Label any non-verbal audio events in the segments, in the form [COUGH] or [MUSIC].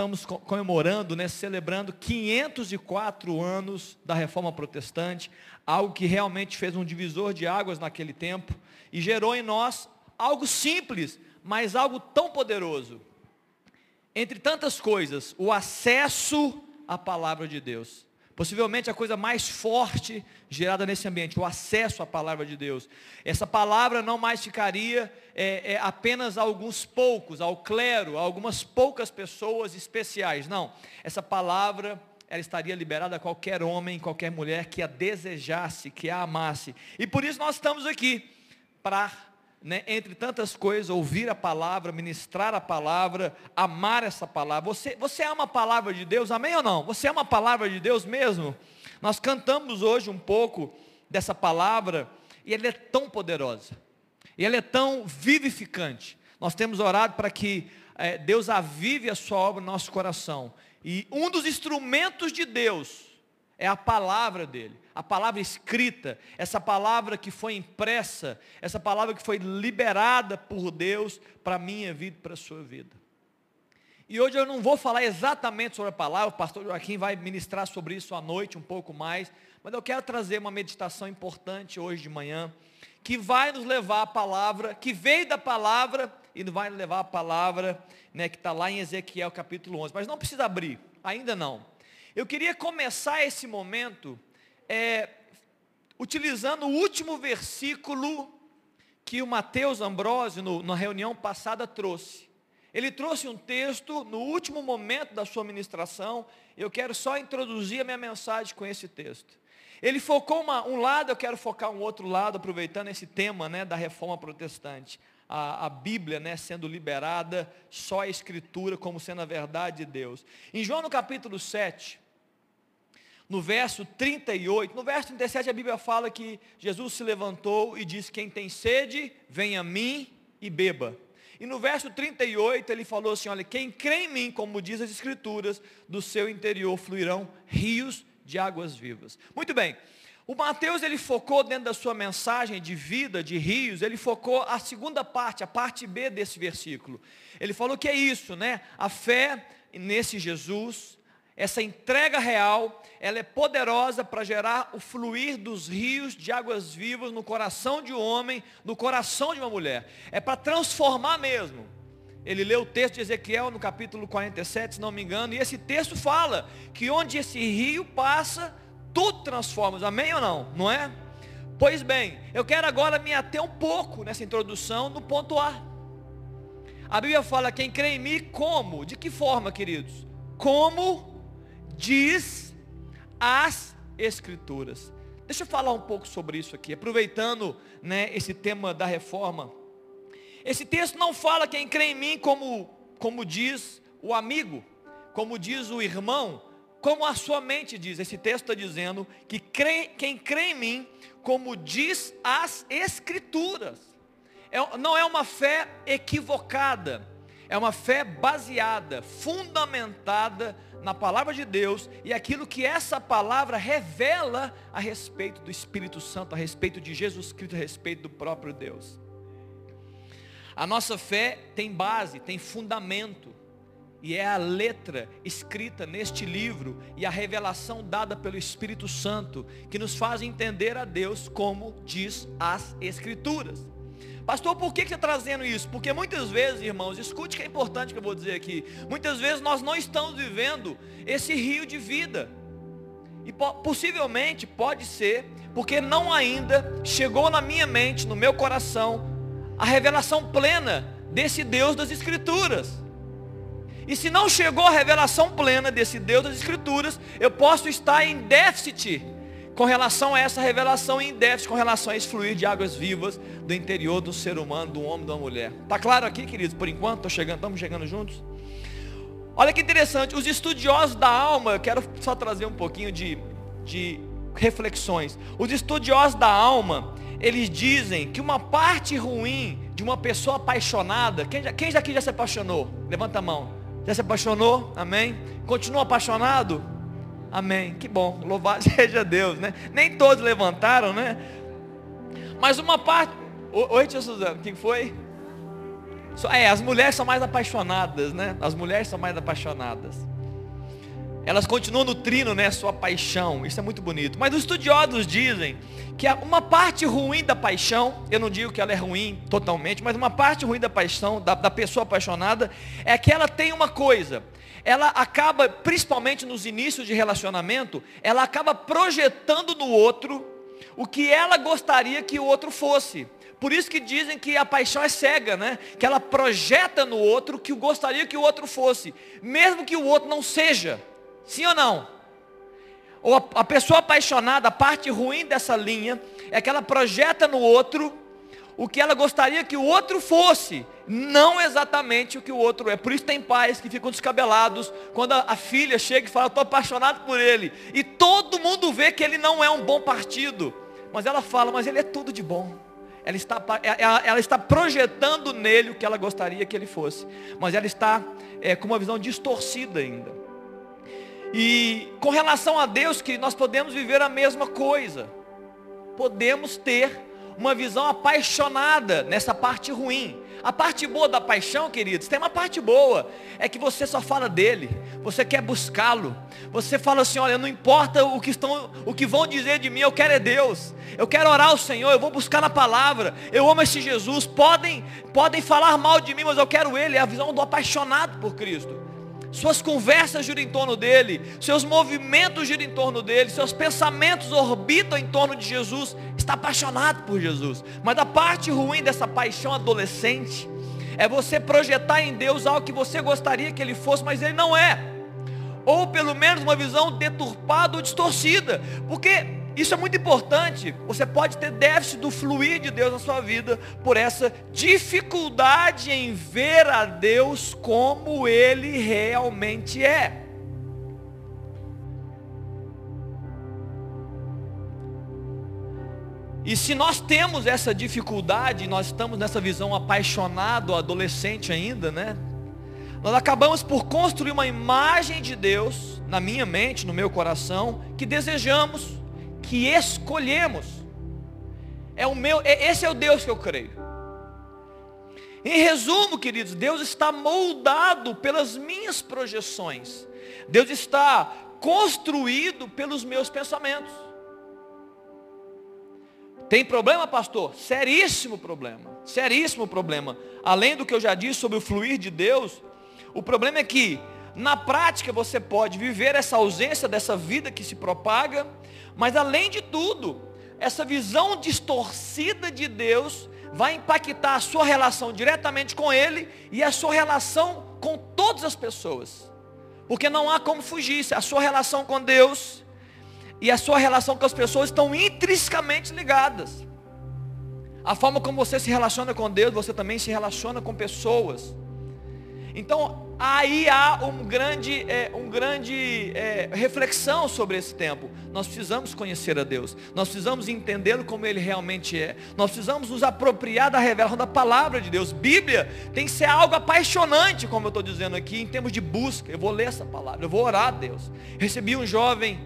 estamos comemorando, né, celebrando 504 anos da Reforma Protestante, algo que realmente fez um divisor de águas naquele tempo e gerou em nós algo simples, mas algo tão poderoso. Entre tantas coisas, o acesso à palavra de Deus. Possivelmente a coisa mais forte gerada nesse ambiente, o acesso à palavra de Deus. Essa palavra não mais ficaria é, é, apenas a alguns poucos, ao clero, a algumas poucas pessoas especiais. Não, essa palavra ela estaria liberada a qualquer homem, qualquer mulher que a desejasse, que a amasse. E por isso nós estamos aqui, para né, entre tantas coisas, ouvir a palavra, ministrar a palavra, amar essa palavra. Você, você ama a palavra de Deus, amém ou não? Você ama a palavra de Deus mesmo? Nós cantamos hoje um pouco dessa palavra e ela é tão poderosa, e ela é tão vivificante. Nós temos orado para que é, Deus avive a sua obra no nosso coração. E um dos instrumentos de Deus é a palavra dele, a palavra escrita, essa palavra que foi impressa, essa palavra que foi liberada por Deus para a minha vida e para a sua vida. E hoje eu não vou falar exatamente sobre a palavra, o pastor Joaquim vai ministrar sobre isso à noite um pouco mais, mas eu quero trazer uma meditação importante hoje de manhã, que vai nos levar à palavra, que veio da palavra e vai levar à palavra, né, que está lá em Ezequiel capítulo 11, mas não precisa abrir, ainda não. Eu queria começar esse momento é, utilizando o último versículo que o Mateus Ambrosio, no, na reunião passada, trouxe. Ele trouxe um texto no último momento da sua ministração. Eu quero só introduzir a minha mensagem com esse texto. Ele focou uma, um lado, eu quero focar um outro lado, aproveitando esse tema né, da reforma protestante. A, a, Bíblia né, sendo liberada, só a Escritura como sendo a verdade de Deus. Em João no capítulo 7, no verso 38, no verso 37 a Bíblia fala que Jesus se levantou e disse: Quem tem sede, venha a mim e beba. E no verso 38 ele falou assim: Olha, quem crê em mim, como diz as Escrituras, do seu interior fluirão rios de águas vivas. Muito bem. O Mateus ele focou dentro da sua mensagem de vida, de rios, ele focou a segunda parte, a parte B desse versículo. Ele falou que é isso, né? A fé nesse Jesus, essa entrega real, ela é poderosa para gerar o fluir dos rios de águas vivas no coração de um homem, no coração de uma mulher. É para transformar mesmo. Ele leu o texto de Ezequiel no capítulo 47, se não me engano, e esse texto fala que onde esse rio passa, tudo transforma. Amém ou não? Não é? Pois bem, eu quero agora me ater um pouco nessa introdução no ponto A. A Bíblia fala quem crê em mim como? De que forma, queridos? Como diz as Escrituras. Deixa eu falar um pouco sobre isso aqui, aproveitando né, esse tema da reforma. Esse texto não fala quem crê em mim como, como diz o amigo, como diz o irmão, como a sua mente diz. Esse texto está dizendo que crê, quem crê em mim, como diz as Escrituras. É, não é uma fé equivocada, é uma fé baseada, fundamentada na palavra de Deus e aquilo que essa palavra revela a respeito do Espírito Santo, a respeito de Jesus Cristo, a respeito do próprio Deus. A nossa fé tem base, tem fundamento, e é a letra escrita neste livro e a revelação dada pelo Espírito Santo que nos faz entender a Deus como diz as Escrituras. Pastor, por que, você está trazendo isso? Porque muitas vezes, irmãos, escute que é importante que eu vou dizer aqui. Muitas vezes nós não estamos vivendo esse rio de vida. E possivelmente pode ser, porque não ainda chegou na minha mente, no meu coração, a revelação plena desse Deus das Escrituras. E se não chegou a revelação plena desse Deus das Escrituras, eu posso estar em déficit com relação a essa revelação em déficit, com relação a esse fluir de águas vivas do interior do ser humano, do homem, da mulher. Está claro aqui, queridos? Por enquanto, chegando, estamos chegando juntos? Olha que interessante, os estudiosos da alma, eu quero só trazer um pouquinho de, de reflexões. Os estudiosos da alma, eles dizem que uma parte ruim de uma pessoa apaixonada, quem, já, quem aqui já se apaixonou? Levanta a mão. Já se apaixonou? Amém? Continua apaixonado? Amém. Que bom. Louvado [LAUGHS] seja Deus, né? Nem todos levantaram, né? Mas uma parte. Oi, tia Suzana, quem foi? É, as mulheres são mais apaixonadas, né? As mulheres são mais apaixonadas. Elas continuam nutrindo, né, sua paixão. Isso é muito bonito. Mas os estudiosos dizem que uma parte ruim da paixão, eu não digo que ela é ruim totalmente, mas uma parte ruim da paixão, da, da pessoa apaixonada, é que ela tem uma coisa. Ela acaba, principalmente nos inícios de relacionamento, ela acaba projetando no outro o que ela gostaria que o outro fosse. Por isso que dizem que a paixão é cega, né? Que ela projeta no outro o que gostaria que o outro fosse, mesmo que o outro não seja. Sim ou não? Ou a, a pessoa apaixonada, a parte ruim dessa linha é que ela projeta no outro o que ela gostaria que o outro fosse, não exatamente o que o outro é. Por isso tem pais que ficam descabelados quando a, a filha chega e fala, estou apaixonado por ele. E todo mundo vê que ele não é um bom partido. Mas ela fala, mas ele é tudo de bom ela está, ela, ela está projetando nele o que ela gostaria que ele fosse, mas ela está é, com uma visão distorcida ainda. E com relação a Deus, que nós podemos viver a mesma coisa, podemos ter uma visão apaixonada nessa parte ruim. A parte boa da paixão, queridos, tem uma parte boa, é que você só fala dele, você quer buscá-lo. Você fala assim, olha, não importa o que estão, o que vão dizer de mim, eu quero é Deus. Eu quero orar ao Senhor, eu vou buscar na palavra. Eu amo esse Jesus. Podem, podem falar mal de mim, mas eu quero ele. É a visão do apaixonado por Cristo. Suas conversas giram em torno dele, seus movimentos giram em torno dele, seus pensamentos orbitam em torno de Jesus. Está apaixonado por Jesus. Mas a parte ruim dessa paixão adolescente é você projetar em Deus algo que você gostaria que ele fosse, mas ele não é. Ou pelo menos uma visão deturpada ou distorcida. Porque isso é muito importante. Você pode ter déficit do fluir de Deus na sua vida por essa dificuldade em ver a Deus como Ele realmente é. E se nós temos essa dificuldade, nós estamos nessa visão apaixonado, adolescente ainda, né? Nós acabamos por construir uma imagem de Deus na minha mente, no meu coração, que desejamos que escolhemos. É o meu, é, esse é o Deus que eu creio. Em resumo, queridos, Deus está moldado pelas minhas projeções. Deus está construído pelos meus pensamentos. Tem problema, pastor? Seríssimo problema. Seríssimo problema. Além do que eu já disse sobre o fluir de Deus, o problema é que, na prática, você pode viver essa ausência dessa vida que se propaga mas além de tudo, essa visão distorcida de Deus vai impactar a sua relação diretamente com Ele e a sua relação com todas as pessoas. Porque não há como fugir. A sua relação com Deus e a sua relação com as pessoas estão intrinsecamente ligadas. A forma como você se relaciona com Deus, você também se relaciona com pessoas. Então, aí há um grande, é, um grande é, reflexão sobre esse tempo. Nós precisamos conhecer a Deus. Nós precisamos entendê-lo como Ele realmente é. Nós precisamos nos apropriar da revelação da palavra de Deus. Bíblia tem que ser algo apaixonante, como eu estou dizendo aqui, em termos de busca. Eu vou ler essa palavra, eu vou orar a Deus. Recebi um jovem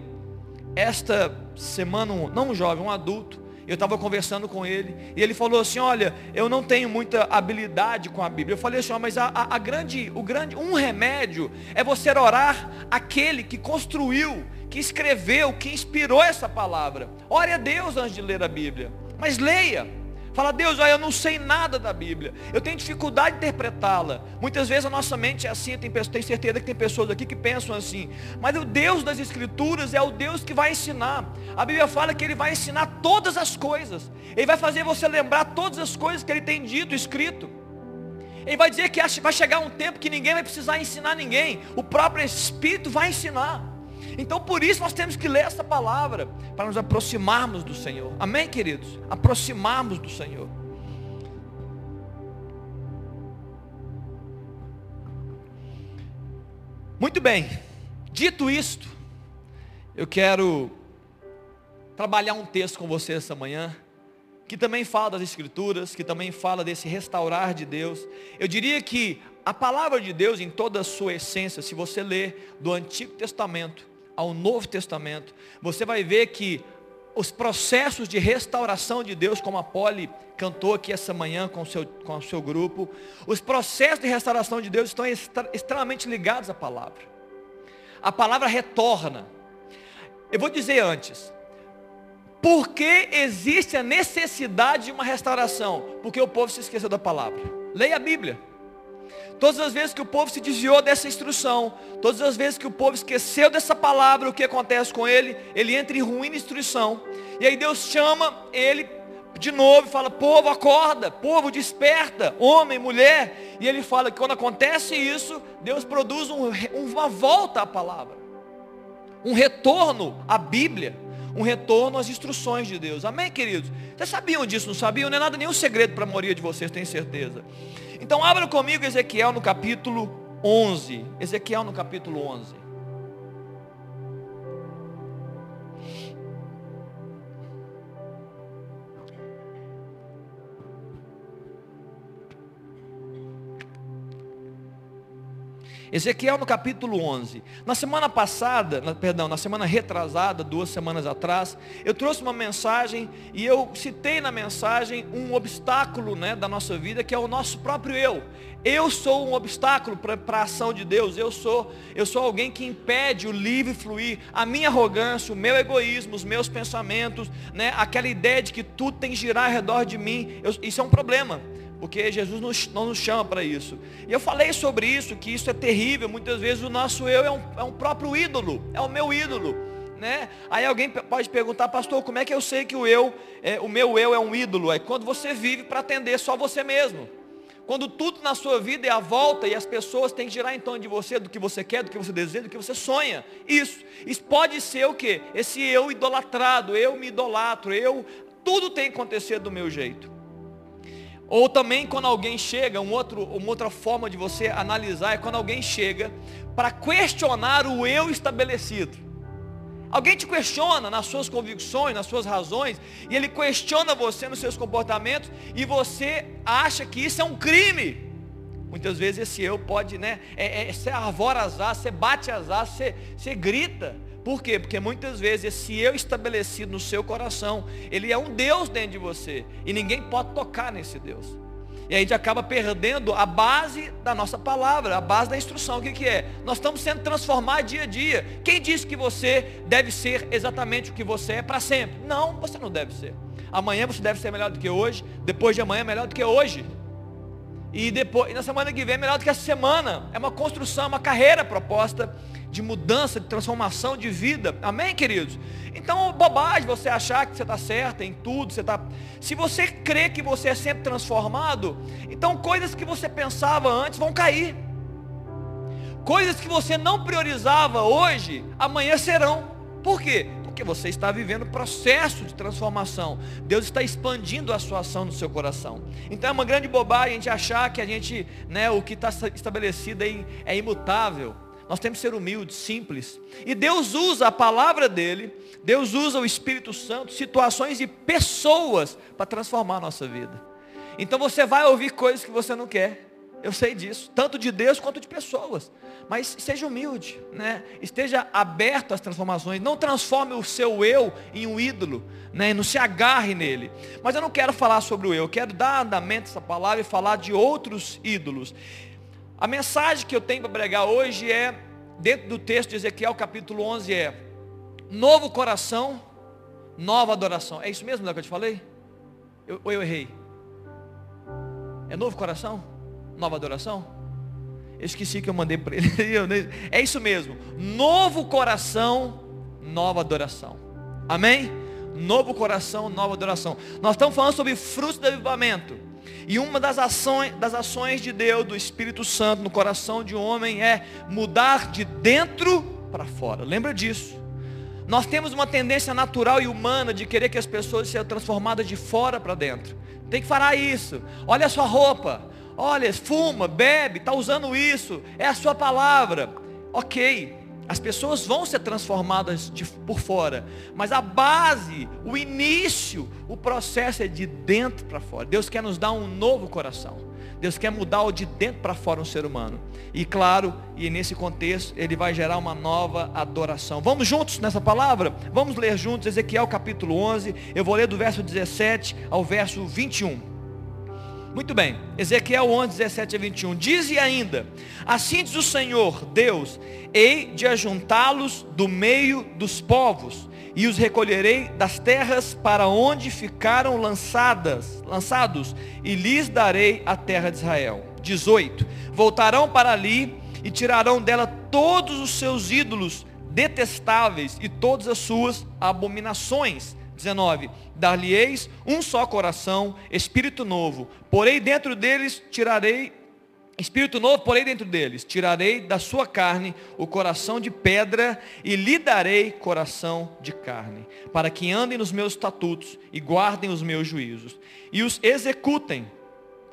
esta semana, não um jovem, um adulto, eu estava conversando com ele e ele falou assim: Olha, eu não tenho muita habilidade com a Bíblia. Eu falei assim: Mas a, a, a, grande, o grande, um remédio é você orar aquele que construiu, que escreveu, que inspirou essa palavra. Ore a Deus antes de ler a Bíblia, mas leia. Fala, Deus, olha, eu não sei nada da Bíblia. Eu tenho dificuldade de interpretá-la. Muitas vezes a nossa mente é assim, tem, certeza que tem pessoas aqui que pensam assim. Mas o Deus das Escrituras é o Deus que vai ensinar. A Bíblia fala que Ele vai ensinar todas as coisas. Ele vai fazer você lembrar todas as coisas que Ele tem dito, escrito. Ele vai dizer que vai chegar um tempo que ninguém vai precisar ensinar ninguém. O próprio Espírito vai ensinar. Então por isso nós temos que ler essa palavra, para nos aproximarmos do Senhor. Amém, queridos? Aproximarmos do Senhor. Muito bem, dito isto, eu quero trabalhar um texto com você essa manhã, que também fala das Escrituras, que também fala desse restaurar de Deus. Eu diria que a palavra de Deus, em toda a sua essência, se você ler do Antigo Testamento ao Novo Testamento, você vai ver que os processos de restauração de Deus, como a Poli cantou aqui essa manhã com o seu, com o seu grupo, os processos de restauração de Deus estão extremamente ligados à palavra. A palavra retorna. Eu vou dizer antes, por que existe a necessidade de uma restauração? Porque o povo se esqueceu da palavra. Leia a Bíblia. Todas as vezes que o povo se desviou dessa instrução, todas as vezes que o povo esqueceu dessa palavra, o que acontece com ele? Ele entra em ruim instrução. E aí Deus chama ele de novo e fala: povo, acorda, povo, desperta, homem, mulher. E ele fala que quando acontece isso, Deus produz um, uma volta à palavra, um retorno à Bíblia, um retorno às instruções de Deus. Amém, queridos? Vocês sabiam disso, não sabiam? Não é nada, nenhum segredo para a maioria de vocês, tenho certeza. Então abra comigo Ezequiel no capítulo 11. Ezequiel no capítulo 11. Ezequiel no capítulo 11. Na semana passada, na, perdão, na semana retrasada, duas semanas atrás, eu trouxe uma mensagem e eu citei na mensagem um obstáculo né, da nossa vida, que é o nosso próprio eu. Eu sou um obstáculo para a ação de Deus. Eu sou, eu sou alguém que impede o livre fluir. A minha arrogância, o meu egoísmo, os meus pensamentos, né, aquela ideia de que tudo tem que girar ao redor de mim. Eu, isso é um problema porque Jesus não nos chama para isso. E eu falei sobre isso, que isso é terrível. Muitas vezes o nosso eu é um, é um próprio ídolo, é o meu ídolo. Né? Aí alguém pode perguntar, pastor, como é que eu sei que o eu, é, o meu eu é um ídolo? É quando você vive para atender só você mesmo. Quando tudo na sua vida é a volta e as pessoas têm que girar em torno de você, do que você quer, do que você deseja, do que você sonha. Isso. Isso pode ser o quê? Esse eu idolatrado, eu me idolatro, eu. Tudo tem que acontecer do meu jeito. Ou também quando alguém chega, um outro, uma outra forma de você analisar é quando alguém chega para questionar o eu estabelecido. Alguém te questiona nas suas convicções, nas suas razões, e ele questiona você nos seus comportamentos, e você acha que isso é um crime. Muitas vezes esse eu pode, né? É, é, você arvora as asas, você bate as asas, você, você grita. Por quê? Porque muitas vezes esse eu estabelecido no seu coração, ele é um Deus dentro de você. E ninguém pode tocar nesse Deus. E a gente acaba perdendo a base da nossa palavra, a base da instrução. O que, que é? Nós estamos sendo transformados dia a dia. Quem disse que você deve ser exatamente o que você é para sempre? Não, você não deve ser. Amanhã você deve ser melhor do que hoje. Depois de amanhã melhor do que hoje. E depois, e na semana que vem melhor do que essa semana. É uma construção, uma carreira proposta de mudança, de transformação de vida. Amém, queridos? Então, bobagem você achar que você está certo em tudo. Você tá... Se você crê que você é sempre transformado, então coisas que você pensava antes vão cair. Coisas que você não priorizava hoje, amanhã serão. Por quê? Porque você está vivendo processo de transformação. Deus está expandindo a sua ação no seu coração. Então é uma grande bobagem a gente achar que a gente, né, o que está estabelecido aí é imutável. Nós temos que ser humildes, simples. E Deus usa a palavra dele, Deus usa o Espírito Santo, situações e pessoas para transformar a nossa vida. Então você vai ouvir coisas que você não quer. Eu sei disso, tanto de Deus quanto de pessoas. Mas seja humilde, né? Esteja aberto às transformações. Não transforme o seu eu em um ídolo, né? Não se agarre nele. Mas eu não quero falar sobre o eu. Eu quero dar andamento a essa palavra e falar de outros ídolos. A mensagem que eu tenho para pregar hoje é, dentro do texto de Ezequiel capítulo 11, é novo coração, nova adoração. É isso mesmo que eu te falei? Eu, ou eu errei? É novo coração, nova adoração? Eu esqueci que eu mandei para ele. [LAUGHS] É isso mesmo. Novo coração, nova adoração. Amém? Novo coração, nova adoração. Nós estamos falando sobre frutos do avivamento. E uma das ações, das ações de Deus, do Espírito Santo no coração de um homem é mudar de dentro para fora. Lembra disso? Nós temos uma tendência natural e humana de querer que as pessoas sejam transformadas de fora para dentro. Tem que falar isso. Olha a sua roupa. Olha, fuma, bebe, está usando isso. É a sua palavra. Ok. As pessoas vão ser transformadas de, por fora, mas a base, o início, o processo é de dentro para fora. Deus quer nos dar um novo coração. Deus quer mudar o de dentro para fora um ser humano. E claro, e nesse contexto, ele vai gerar uma nova adoração. Vamos juntos nessa palavra? Vamos ler juntos Ezequiel capítulo 11. Eu vou ler do verso 17 ao verso 21. Muito bem, Ezequiel 11, 17 a 21. Dize ainda: Assim diz o Senhor, Deus: Hei de ajuntá-los do meio dos povos, e os recolherei das terras para onde ficaram lançadas, lançados, e lhes darei a terra de Israel. 18. Voltarão para ali e tirarão dela todos os seus ídolos detestáveis e todas as suas abominações 19. Dar-lhe-eis um só coração, espírito novo. Porei dentro deles, tirarei Espírito novo, porei dentro deles, tirarei da sua carne o coração de pedra e lhe darei coração de carne, para que andem nos meus estatutos e guardem os meus juízos e os executem.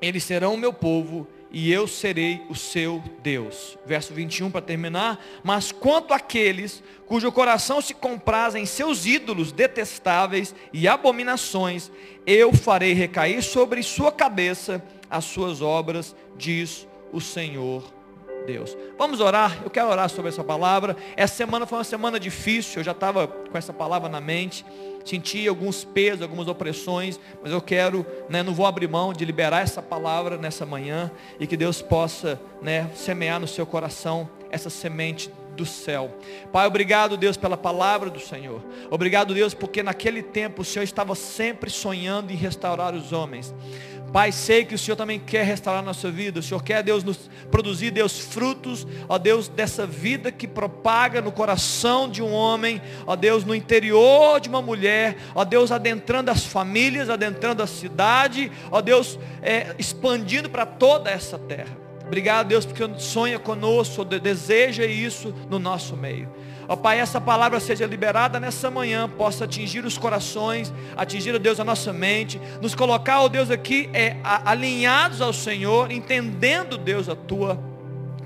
Eles serão o meu povo e eu serei o seu Deus. Verso 21 para terminar. Mas quanto àqueles cujo coração se compraz em seus ídolos detestáveis e abominações, eu farei recair sobre sua cabeça as suas obras, diz o Senhor Deus. Vamos orar, eu quero orar sobre essa palavra. Essa semana foi uma semana difícil, eu já estava com essa palavra na mente. Senti alguns pesos, algumas opressões, mas eu quero, né, não vou abrir mão de liberar essa palavra nessa manhã e que Deus possa né, semear no seu coração essa semente do céu. Pai, obrigado, Deus, pela palavra do Senhor. Obrigado, Deus, porque naquele tempo o Senhor estava sempre sonhando em restaurar os homens. Pai, sei que o Senhor também quer restaurar a nossa vida. O Senhor quer, Deus, nos produzir, Deus, frutos, ó Deus, dessa vida que propaga no coração de um homem, ó Deus, no interior de uma mulher, ó Deus, adentrando as famílias, adentrando a cidade, ó Deus, é, expandindo para toda essa terra. Obrigado, Deus, porque sonha conosco, deseja isso no nosso meio. Ó Pai, essa palavra seja liberada nessa manhã, possa atingir os corações, atingir, ó Deus, a nossa mente, nos colocar, ó Deus, aqui é, alinhados ao Senhor, entendendo, Deus, a tua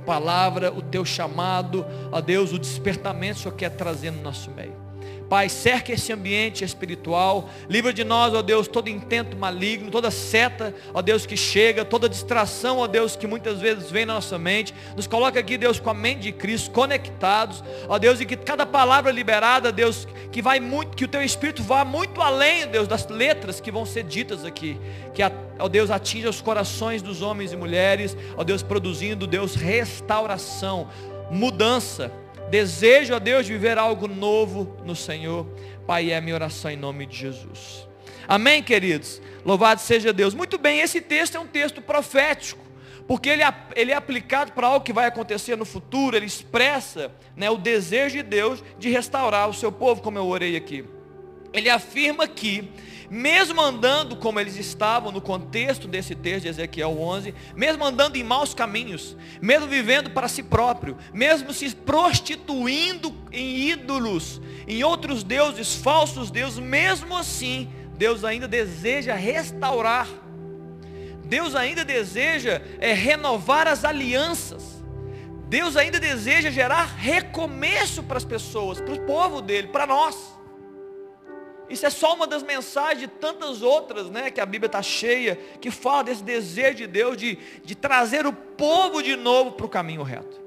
palavra, o teu chamado, ó Deus, o despertamento que o Senhor quer trazer no nosso meio. Pai, cerca esse ambiente espiritual. Livra de nós, ó Deus, todo intento maligno, toda seta, ó Deus, que chega, toda distração, ó Deus, que muitas vezes vem na nossa mente. Nos coloca aqui, Deus, com a mente de Cristo, conectados, ó Deus, e que cada palavra liberada, Deus, que vai muito, que o teu Espírito vá muito além, Deus, das letras que vão ser ditas aqui. Que, ó Deus, atinja os corações dos homens e mulheres, ó Deus, produzindo, Deus, restauração, mudança Desejo a Deus viver algo novo no Senhor. Pai, é a minha oração em nome de Jesus. Amém, queridos? Louvado seja Deus. Muito bem, esse texto é um texto profético, porque ele, é, ele é aplicado para algo que vai acontecer no futuro, ele expressa né, o desejo de Deus de restaurar o seu povo, como eu orei aqui. Ele afirma que mesmo andando como eles estavam no contexto desse texto de Ezequiel 11, mesmo andando em maus caminhos, mesmo vivendo para si próprio, mesmo se prostituindo em ídolos, em outros deuses, falsos deuses, mesmo assim, Deus ainda deseja restaurar. Deus ainda deseja é, renovar as alianças. Deus ainda deseja gerar recomeço para as pessoas, para o povo dele, para nós. Isso é só uma das mensagens de tantas outras, né, que a Bíblia está cheia, que fala desse desejo de Deus de, de trazer o povo de novo para o caminho reto.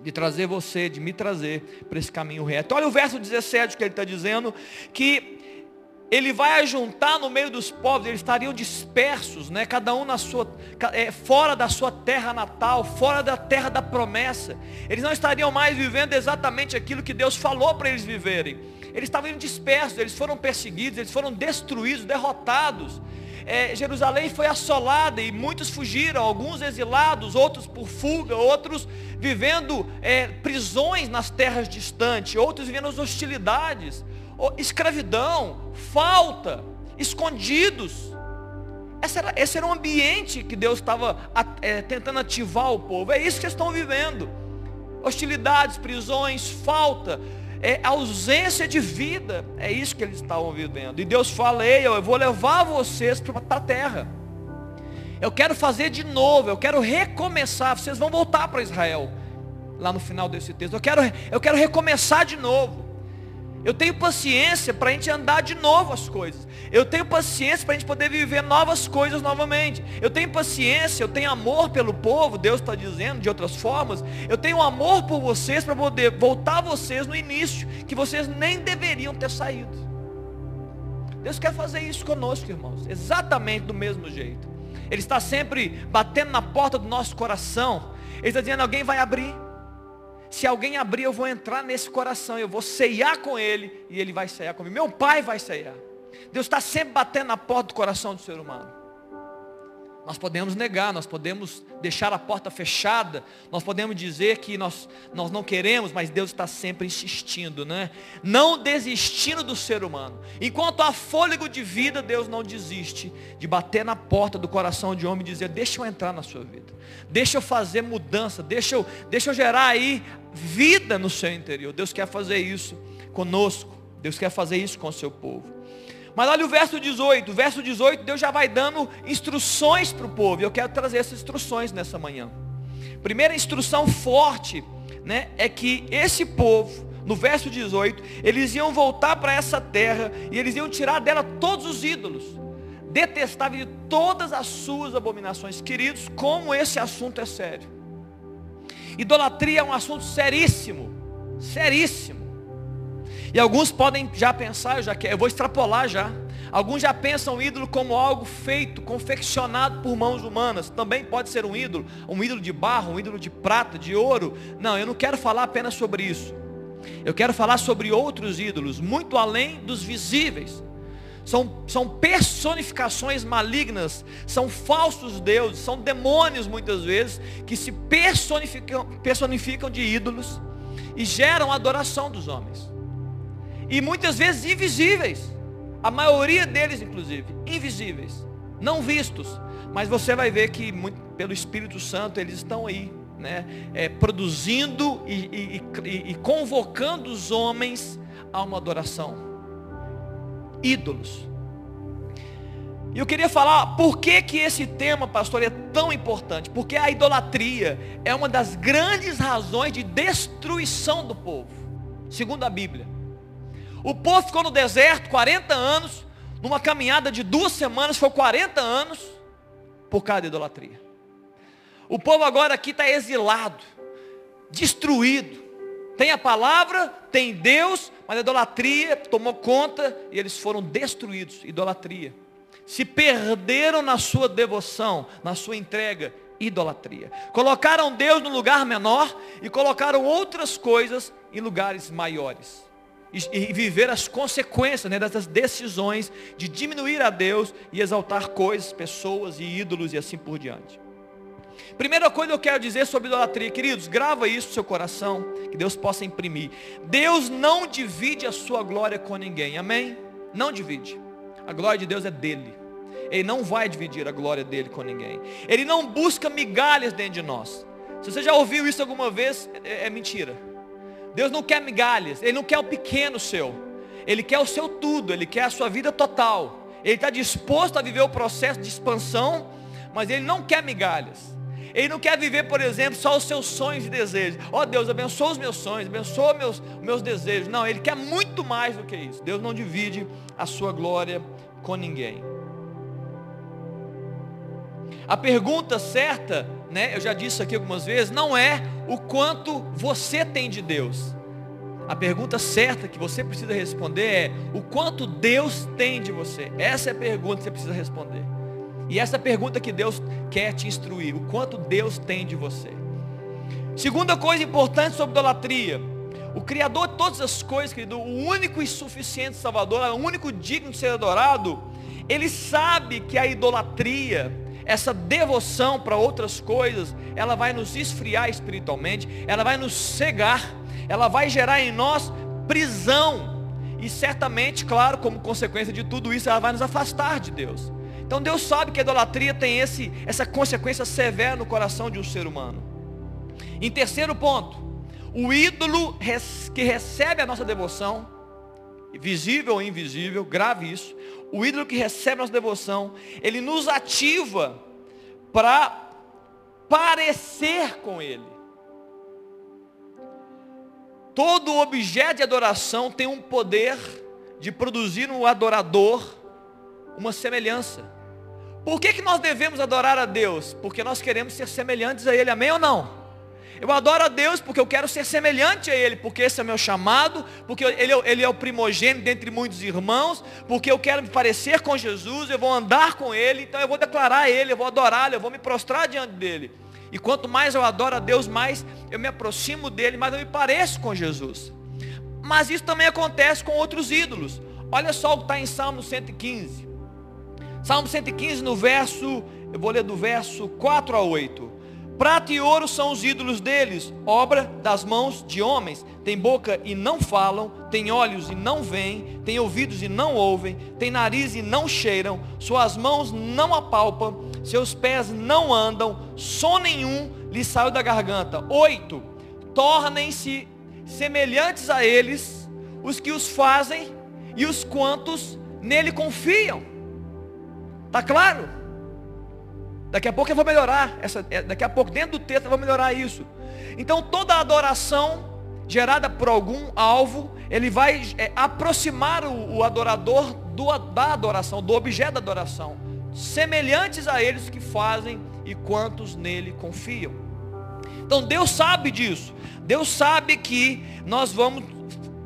De trazer você, de me trazer para esse caminho reto. Olha o verso 17 que ele está dizendo, que ele vai ajuntar no meio dos povos, eles estariam dispersos, né? cada um na sua, é, fora da sua terra natal, fora da terra da promessa. Eles não estariam mais vivendo exatamente aquilo que Deus falou para eles viverem eles estavam dispersos, eles foram perseguidos, eles foram destruídos, derrotados. É, Jerusalém foi assolada e muitos fugiram, alguns exilados, outros por fuga, outros vivendo é, prisões nas terras distantes, outros vivendo as hostilidades, escravidão, falta, escondidos. Esse era, esse era um ambiente que Deus estava é, tentando ativar o povo. É isso que eles estão vivendo. Hostilidades, prisões, falta, é ausência de vida. É isso que eles estavam vivendo. E Deus fala, ei, eu vou levar vocês para a terra. Eu quero fazer de novo, eu quero recomeçar. Vocês vão voltar para Israel. Lá no final desse texto. Eu quero, eu quero recomeçar de novo. Eu tenho paciência para a gente andar de novo as coisas. Eu tenho paciência para a gente poder viver novas coisas novamente. Eu tenho paciência, eu tenho amor pelo povo, Deus está dizendo de outras formas. Eu tenho amor por vocês para poder voltar vocês no início, que vocês nem deveriam ter saído. Deus quer fazer isso conosco, irmãos, exatamente do mesmo jeito. Ele está sempre batendo na porta do nosso coração. Ele está dizendo: alguém vai abrir. Se alguém abrir, eu vou entrar nesse coração, eu vou ceiar com ele e ele vai ceiar comigo. Meu pai vai ceiar. Deus está sempre batendo na porta do coração do ser humano. Nós podemos negar, nós podemos deixar a porta fechada, nós podemos dizer que nós, nós não queremos, mas Deus está sempre insistindo, né? Não desistindo do ser humano. Enquanto há fôlego de vida, Deus não desiste de bater na porta do coração de homem e dizer, deixa eu entrar na sua vida, deixa eu fazer mudança, deixa eu, deixa eu gerar aí vida no seu interior. Deus quer fazer isso conosco, Deus quer fazer isso com o seu povo. Mas olha o verso 18. O verso 18, Deus já vai dando instruções para o povo. E eu quero trazer essas instruções nessa manhã. Primeira instrução forte, né, é que esse povo, no verso 18, eles iam voltar para essa terra e eles iam tirar dela todos os ídolos. Detestável de todas as suas abominações. Queridos, como esse assunto é sério. Idolatria é um assunto seríssimo. Seríssimo. E alguns podem já pensar, eu já quero, eu vou extrapolar já. Alguns já pensam o ídolo como algo feito, confeccionado por mãos humanas. Também pode ser um ídolo, um ídolo de barro, um ídolo de prata, de ouro. Não, eu não quero falar apenas sobre isso. Eu quero falar sobre outros ídolos, muito além dos visíveis. São, são personificações malignas, são falsos deuses, são demônios muitas vezes, que se personificam, personificam de ídolos e geram adoração dos homens e muitas vezes invisíveis. A maioria deles, inclusive, invisíveis, não vistos. Mas você vai ver que muito, pelo Espírito Santo eles estão aí, né, é, produzindo e, e, e, e convocando os homens a uma adoração. Ídolos. E eu queria falar por que, que esse tema, pastor, é tão importante. Porque a idolatria é uma das grandes razões de destruição do povo, segundo a Bíblia. O povo ficou no deserto 40 anos, numa caminhada de duas semanas, foi 40 anos, por causa da idolatria. O povo agora aqui está exilado, destruído. Tem a palavra, tem Deus, mas a idolatria tomou conta e eles foram destruídos. Idolatria. Se perderam na sua devoção, na sua entrega, idolatria. Colocaram Deus no lugar menor e colocaram outras coisas em lugares maiores e, viver as consequências né, dessas decisões de diminuir a Deus e exaltar coisas, pessoas e ídolos e assim por diante. Primeira coisa que eu quero dizer sobre idolatria, queridos, grava isso no seu coração, que Deus possa imprimir. Deus não divide a sua glória com ninguém, amém? Não divide. A glória de Deus é dele. Ele não vai dividir a glória dele com ninguém. Ele não busca migalhas dentro de nós. Se você já ouviu isso alguma vez, é, é mentira. Deus não quer migalhas, Ele não quer o pequeno seu, Ele quer o seu tudo, Ele quer a sua vida total. Ele está disposto a viver o processo de expansão, mas Ele não quer migalhas. Ele não quer viver, por exemplo, só os seus sonhos e desejos. Ó oh, Deus, abençoa os meus sonhos, abençoa meus, meus desejos. Não, Ele quer muito mais do que isso. Deus não divide a sua glória com ninguém. A pergunta certa, né, eu já disse aqui algumas vezes, não é o quanto você tem de Deus. A pergunta certa que você precisa responder é o quanto Deus tem de você. Essa é a pergunta que você precisa responder. E essa pergunta que Deus quer te instruir, o quanto Deus tem de você. Segunda coisa importante sobre idolatria. O Criador de todas as coisas, querido, o único e suficiente Salvador, o único digno de ser adorado, ele sabe que a idolatria, essa devoção para outras coisas, ela vai nos esfriar espiritualmente, ela vai nos cegar, ela vai gerar em nós prisão. E certamente, claro, como consequência de tudo isso, ela vai nos afastar de Deus. Então Deus sabe que a idolatria tem esse, essa consequência severa no coração de um ser humano. Em terceiro ponto, o ídolo que recebe a nossa devoção, visível ou invisível, grave isso, o ídolo que recebe nossa devoção, ele nos ativa para parecer com ele. Todo objeto de adoração tem um poder de produzir no adorador uma semelhança. Por que, que nós devemos adorar a Deus? Porque nós queremos ser semelhantes a Ele, amém ou não? Eu adoro a Deus porque eu quero ser semelhante a Ele, porque esse é meu chamado, porque ele, é ele é o primogênito dentre muitos irmãos, porque eu quero me parecer com Jesus, eu vou andar com Ele, então eu vou declarar Ele, eu vou adorá-lo, eu vou me prostrar diante dEle. E quanto mais eu adoro a Deus, mais eu me aproximo dEle, mais eu me pareço com Jesus. Mas isso também acontece com outros ídolos. Olha só o que está em Salmo 115. Salmo 115 no verso, eu vou ler do verso 4 a 8. Prata e ouro são os ídolos deles, obra das mãos de homens. Tem boca e não falam, tem olhos e não veem, tem ouvidos e não ouvem, tem nariz e não cheiram, suas mãos não apalpam, seus pés não andam, som nenhum lhe saiu da garganta. Oito, tornem-se semelhantes a eles os que os fazem e os quantos nele confiam. Está claro? Daqui a pouco eu vou melhorar. Essa, é, daqui a pouco, dentro do texto, eu vou melhorar isso. Então, toda adoração gerada por algum alvo, ele vai é, aproximar o, o adorador do, da adoração, do objeto da adoração. Semelhantes a eles que fazem e quantos nele confiam. Então Deus sabe disso. Deus sabe que nós vamos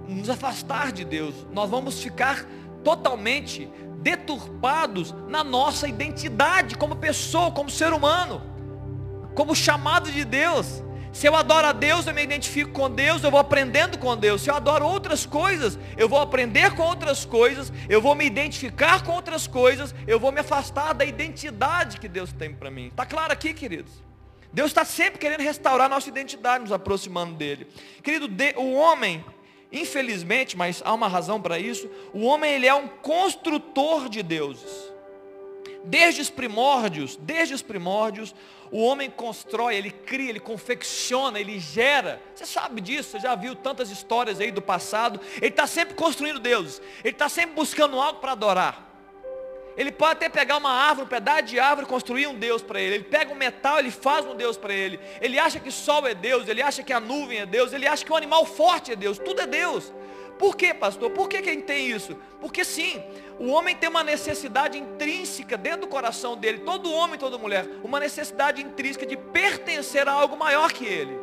nos afastar de Deus. Nós vamos ficar totalmente deturpados na nossa identidade como pessoa, como ser humano, como chamado de Deus. Se eu adoro a Deus, eu me identifico com Deus, eu vou aprendendo com Deus. Se eu adoro outras coisas, eu vou aprender com outras coisas, eu vou me identificar com outras coisas, eu vou me afastar da identidade que Deus tem para mim. Está claro aqui, queridos? Deus está sempre querendo restaurar nossa identidade, nos aproximando dele. Querido, o homem Infelizmente, mas há uma razão para isso, o homem ele é um construtor de deuses. Desde os primórdios, desde os primórdios, o homem constrói, ele cria, ele confecciona, ele gera. Você sabe disso, você já viu tantas histórias aí do passado. Ele está sempre construindo deuses. Ele está sempre buscando algo para adorar. Ele pode até pegar uma árvore, um pedaço de árvore e construir um Deus para ele. Ele pega um metal, ele faz um Deus para ele. Ele acha que o sol é Deus, ele acha que a nuvem é Deus, ele acha que o animal forte é Deus, tudo é Deus. Por quê, pastor? Por que quem tem isso? Porque sim, o homem tem uma necessidade intrínseca dentro do coração dele, todo homem, toda mulher, uma necessidade intrínseca de pertencer a algo maior que ele.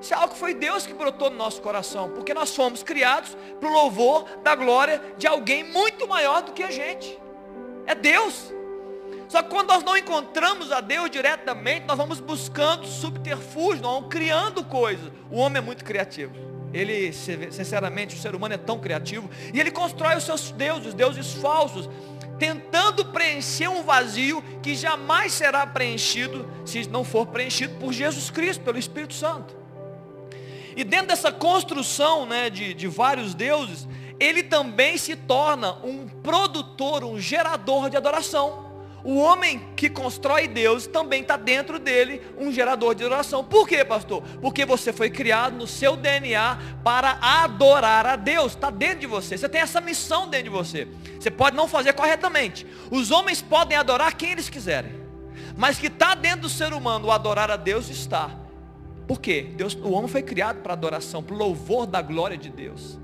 Isso é algo que foi Deus que brotou no nosso coração, porque nós fomos criados para o louvor da glória de alguém muito maior do que a gente. É Deus. Só que quando nós não encontramos a Deus diretamente, nós vamos buscando subterfúgio, nós vamos criando coisas. O homem é muito criativo. Ele, sinceramente, o ser humano é tão criativo. E ele constrói os seus deuses, deuses falsos, tentando preencher um vazio que jamais será preenchido se não for preenchido por Jesus Cristo, pelo Espírito Santo. E dentro dessa construção né, de, de vários deuses, ele também se torna um produtor, um gerador de adoração. O homem que constrói Deus também está dentro dele um gerador de adoração. Por quê, pastor? Porque você foi criado no seu DNA para adorar a Deus. Está dentro de você. Você tem essa missão dentro de você. Você pode não fazer corretamente. Os homens podem adorar quem eles quiserem. Mas que está dentro do ser humano o adorar a Deus está. Por quê? Deus, o homem foi criado para adoração, para o louvor da glória de Deus.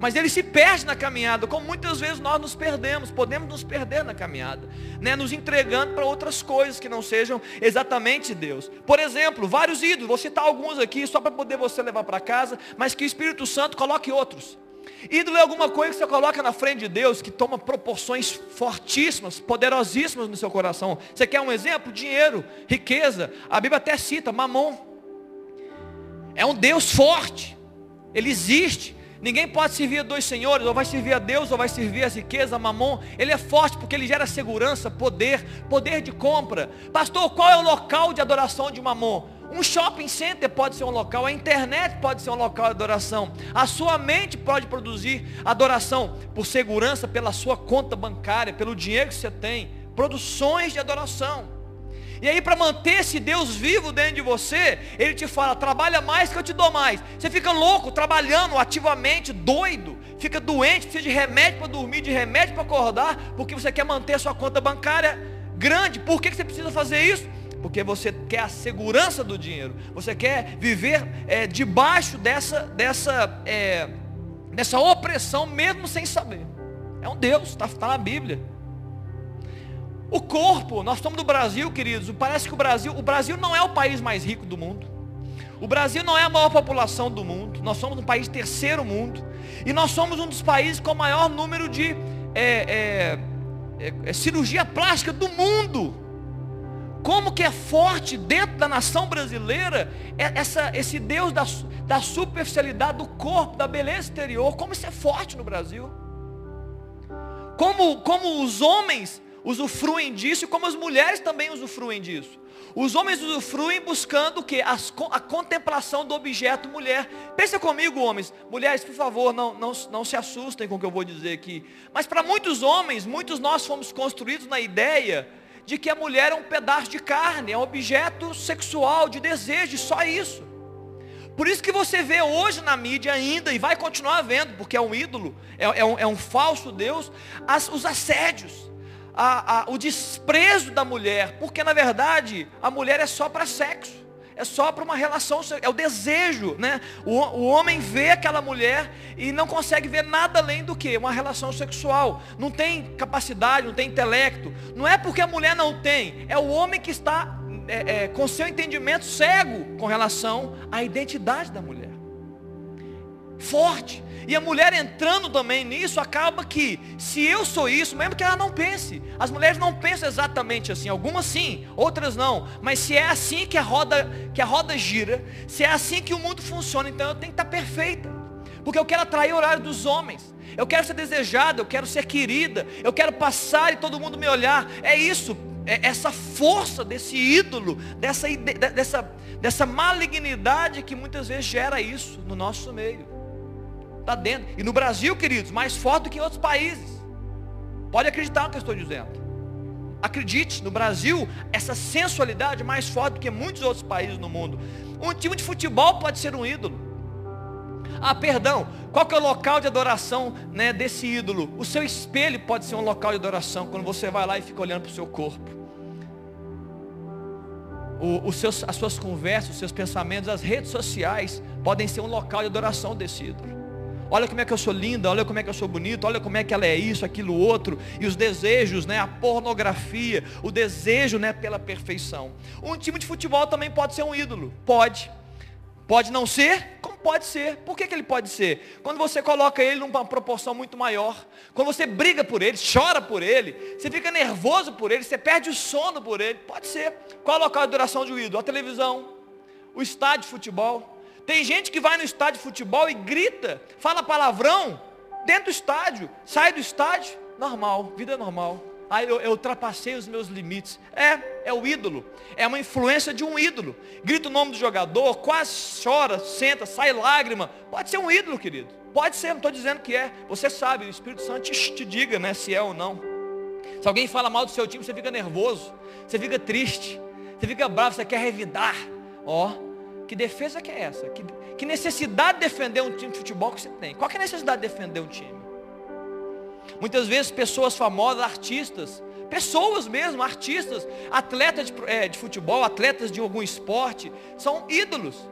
Mas ele se perde na caminhada, como muitas vezes nós nos perdemos, podemos nos perder na caminhada, né? nos entregando para outras coisas que não sejam exatamente Deus. Por exemplo, vários ídolos, vou citar alguns aqui, só para poder você levar para casa, mas que o Espírito Santo coloque outros. Ídolo é alguma coisa que você coloca na frente de Deus que toma proporções fortíssimas, poderosíssimas no seu coração. Você quer um exemplo? Dinheiro, riqueza. A Bíblia até cita Mamon. É um Deus forte. Ele existe. Ninguém pode servir a dois senhores, ou vai servir a Deus, ou vai servir a riqueza, a mamon. Ele é forte porque ele gera segurança, poder, poder de compra. Pastor, qual é o local de adoração de mamon? Um shopping center pode ser um local, a internet pode ser um local de adoração. A sua mente pode produzir adoração por segurança, pela sua conta bancária, pelo dinheiro que você tem. Produções de adoração. E aí, para manter esse Deus vivo dentro de você, Ele te fala: trabalha mais que eu te dou mais. Você fica louco, trabalhando ativamente, doido, fica doente, precisa de remédio para dormir, de remédio para acordar, porque você quer manter a sua conta bancária grande. Por que você precisa fazer isso? Porque você quer a segurança do dinheiro. Você quer viver é, debaixo dessa, dessa, é, dessa opressão, mesmo sem saber. É um Deus, está tá na Bíblia. O corpo, nós estamos no Brasil, queridos. Parece que o Brasil, o Brasil não é o país mais rico do mundo. O Brasil não é a maior população do mundo. Nós somos um país terceiro mundo. E nós somos um dos países com o maior número de é, é, é, é cirurgia plástica do mundo. Como que é forte dentro da nação brasileira é essa, esse Deus da, da superficialidade do corpo, da beleza exterior. Como isso é forte no Brasil. Como, como os homens usufruem disso como as mulheres também usufruem disso. Os homens usufruem buscando o que? A contemplação do objeto mulher. Pensa comigo, homens. Mulheres, por favor, não, não, não se assustem com o que eu vou dizer aqui. Mas para muitos homens, muitos nós fomos construídos na ideia de que a mulher é um pedaço de carne, é um objeto sexual, de desejo, só isso. Por isso que você vê hoje na mídia ainda, e vai continuar vendo, porque é um ídolo, é, é, um, é um, falso Deus, as, os assédios a, a, o desprezo da mulher, porque na verdade a mulher é só para sexo, é só para uma relação, é o desejo, né? O, o homem vê aquela mulher e não consegue ver nada além do que uma relação sexual, não tem capacidade, não tem intelecto, não é porque a mulher não tem, é o homem que está é, é, com seu entendimento cego com relação à identidade da mulher, forte. E a mulher entrando também nisso, acaba que, se eu sou isso, mesmo que ela não pense, as mulheres não pensam exatamente assim, algumas sim, outras não, mas se é assim que a roda, que a roda gira, se é assim que o mundo funciona, então eu tenho que estar perfeita, porque eu quero atrair o horário dos homens, eu quero ser desejada, eu quero ser querida, eu quero passar e todo mundo me olhar, é isso, é essa força desse ídolo, dessa, dessa, dessa malignidade que muitas vezes gera isso no nosso meio. Está dentro. E no Brasil, queridos, mais forte do que em outros países. Pode acreditar no que eu estou dizendo. Acredite, no Brasil, essa sensualidade é mais forte do que muitos outros países no mundo. Um time de futebol pode ser um ídolo. Ah, perdão, qual que é o local de adoração né, desse ídolo? O seu espelho pode ser um local de adoração, quando você vai lá e fica olhando para o seu corpo. O, seus, as suas conversas, os seus pensamentos, as redes sociais podem ser um local de adoração desse ídolo. Olha como é que eu sou linda, olha como é que eu sou bonito, olha como é que ela é isso, aquilo, outro. E os desejos, né? A pornografia, o desejo, né? Pela perfeição. Um time de futebol também pode ser um ídolo. Pode. Pode não ser, como pode ser. Por que, que ele pode ser? Quando você coloca ele numa proporção muito maior. Quando você briga por ele, chora por ele, você fica nervoso por ele, você perde o sono por ele. Pode ser. Qual é o local de duração de um ídolo? A televisão, o estádio de futebol, tem gente que vai no estádio de futebol e grita, fala palavrão dentro do estádio, sai do estádio, normal, vida normal. Aí eu, eu, ultrapassei os meus limites. É, é o ídolo. É uma influência de um ídolo. Grita o nome do jogador, quase chora, senta, sai lágrima. Pode ser um ídolo, querido. Pode ser, não estou dizendo que é. Você sabe, o Espírito Santo te, te diga né, se é ou não. Se alguém fala mal do seu time, você fica nervoso, você fica triste, você fica bravo, você quer revidar. Ó, que defesa que é essa? Que, que necessidade de defender um time de futebol que você tem? Qual que é a necessidade de defender um time? Muitas vezes pessoas famosas, artistas, pessoas mesmo, artistas, atletas de, é, de futebol, atletas de algum esporte, são ídolos.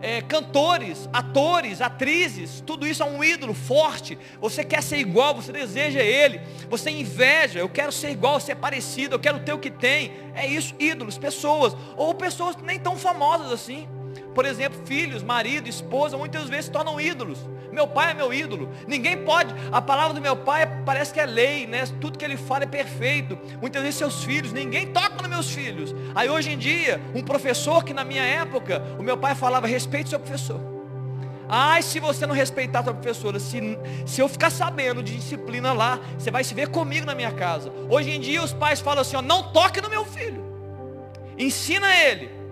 É, cantores, atores, atrizes, tudo isso é um ídolo forte. Você quer ser igual, você deseja ele, você inveja, eu quero ser igual, ser parecido, eu quero ter o que tem. É isso, ídolos, pessoas, ou pessoas nem tão famosas assim. Por exemplo, filhos, marido, esposa, muitas vezes se tornam ídolos. Meu pai é meu ídolo. Ninguém pode. A palavra do meu pai parece que é lei, né? Tudo que ele fala é perfeito. Muitas vezes seus filhos, ninguém toca nos meus filhos. Aí hoje em dia, um professor que na minha época, o meu pai falava, respeite seu professor. Ai, se você não respeitar a sua professora, se, se eu ficar sabendo de disciplina lá, você vai se ver comigo na minha casa. Hoje em dia os pais falam assim, ó, não toque no meu filho. Ensina ele.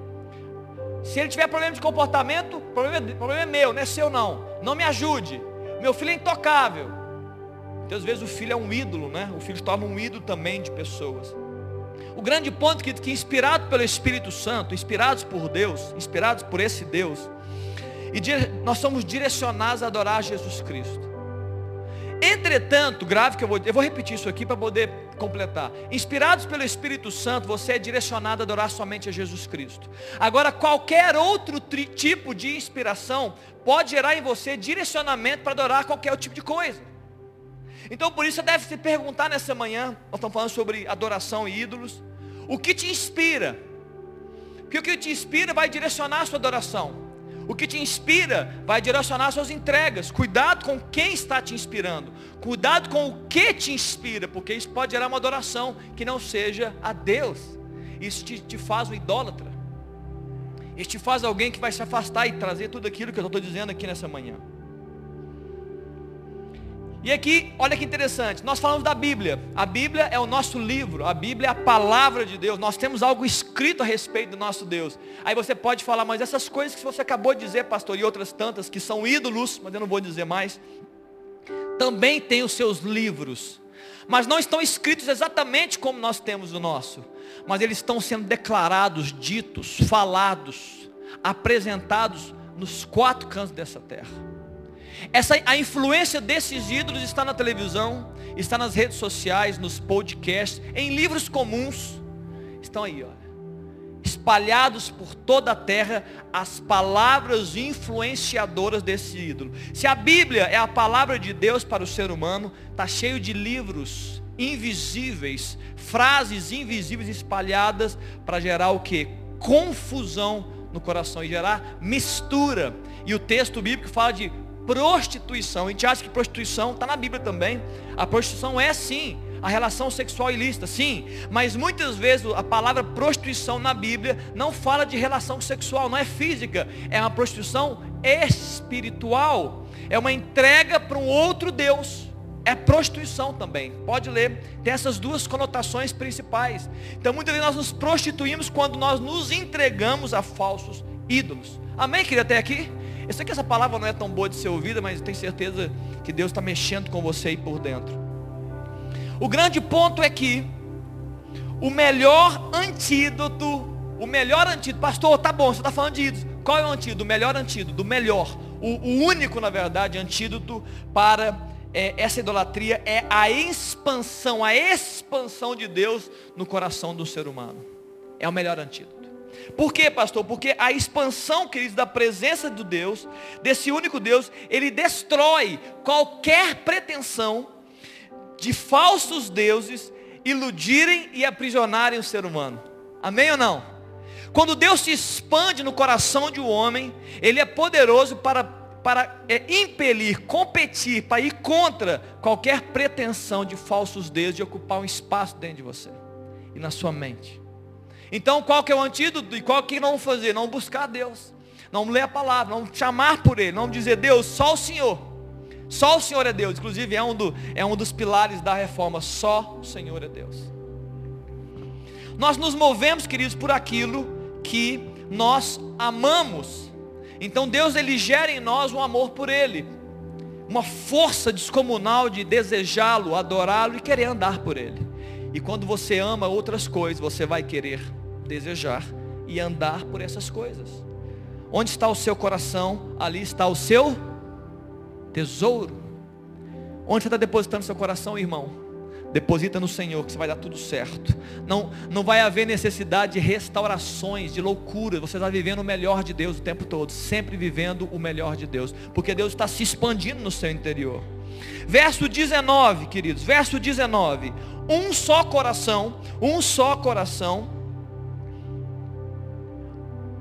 Se ele tiver problema de comportamento, problema, é problema é meu, não é seu não. Não me ajude. Meu filho é intocável. Muitas vezes o filho é um ídolo, né? O filho torna um ídolo também de pessoas. O grande ponto é que, que inspirado pelo Espírito Santo, inspirados por Deus, inspirados por esse Deus, e nós somos direcionados a adorar Jesus Cristo. Entretanto, grave que eu vou, eu vou repetir isso aqui para poder completar. Inspirados pelo Espírito Santo, você é direcionado a adorar somente a Jesus Cristo. Agora, qualquer outro tri, tipo de inspiração pode gerar em você direcionamento para adorar qualquer tipo de coisa. Então, por isso, você deve se perguntar nessa manhã. Nós estamos falando sobre adoração e ídolos. O que te inspira? Porque o que te inspira vai direcionar a sua adoração. O que te inspira vai direcionar suas entregas. Cuidado com quem está te inspirando. Cuidado com o que te inspira, porque isso pode gerar uma adoração que não seja a Deus. Isso te, te faz um idólatra. Isso te faz alguém que vai se afastar e trazer tudo aquilo que eu estou dizendo aqui nessa manhã. E aqui, olha que interessante, nós falamos da Bíblia. A Bíblia é o nosso livro, a Bíblia é a palavra de Deus. Nós temos algo escrito a respeito do nosso Deus. Aí você pode falar, mas essas coisas que você acabou de dizer, pastor, e outras tantas que são ídolos, mas eu não vou dizer mais, também tem os seus livros. Mas não estão escritos exatamente como nós temos o nosso. Mas eles estão sendo declarados, ditos, falados, apresentados nos quatro cantos dessa terra. Essa, a influência desses ídolos está na televisão, está nas redes sociais, nos podcasts, em livros comuns. Estão aí, olha. Espalhados por toda a terra as palavras influenciadoras desse ídolo. Se a Bíblia é a palavra de Deus para o ser humano, está cheio de livros invisíveis, frases invisíveis espalhadas para gerar o que? Confusão no coração e gerar mistura. E o texto bíblico fala de prostituição. A gente acha que prostituição está na Bíblia também. A prostituição é sim a relação sexual ilícita, sim. Mas muitas vezes a palavra prostituição na Bíblia não fala de relação sexual, não é física. É uma prostituição espiritual. É uma entrega para um outro Deus. É prostituição também. Pode ler. Tem essas duas conotações principais. Então muitas vezes nós nos prostituímos quando nós nos entregamos a falsos ídolos. Amém, querido, até aqui? Eu sei que essa palavra não é tão boa de ser ouvida, mas eu tenho certeza que Deus está mexendo com você aí por dentro. O grande ponto é que o melhor antídoto, o melhor antídoto, pastor, tá bom, você está falando de ídolos. Qual é o antídoto? O melhor antídoto, do melhor. O, o único, na verdade, antídoto para é, essa idolatria é a expansão, a expansão de Deus no coração do ser humano. É o melhor antídoto. Por quê, pastor? Porque a expansão, queridos, da presença de Deus, desse único Deus, ele destrói qualquer pretensão de falsos deuses iludirem e aprisionarem o ser humano. Amém ou não? Quando Deus se expande no coração de um homem, ele é poderoso para, para é, impelir, competir, para ir contra qualquer pretensão de falsos deuses de ocupar um espaço dentro de você e na sua mente. Então qual que é o antídoto e qual que não fazer? Não buscar Deus. Não ler a palavra, não chamar por Ele, não dizer Deus, só o Senhor. Só o Senhor é Deus. Inclusive é um, do, é um dos pilares da reforma. Só o Senhor é Deus. Nós nos movemos, queridos, por aquilo que nós amamos. Então Deus ele gera em nós um amor por Ele. Uma força descomunal de desejá-lo, adorá-lo e querer andar por Ele. E quando você ama outras coisas, você vai querer desejar e andar por essas coisas. Onde está o seu coração, ali está o seu tesouro. Onde você está depositando seu coração, irmão? Deposita no Senhor, que você vai dar tudo certo. Não, não vai haver necessidade de restaurações, de loucura. Você está vivendo o melhor de Deus o tempo todo. Sempre vivendo o melhor de Deus. Porque Deus está se expandindo no seu interior. Verso 19, queridos. Verso 19. Um só coração. Um só coração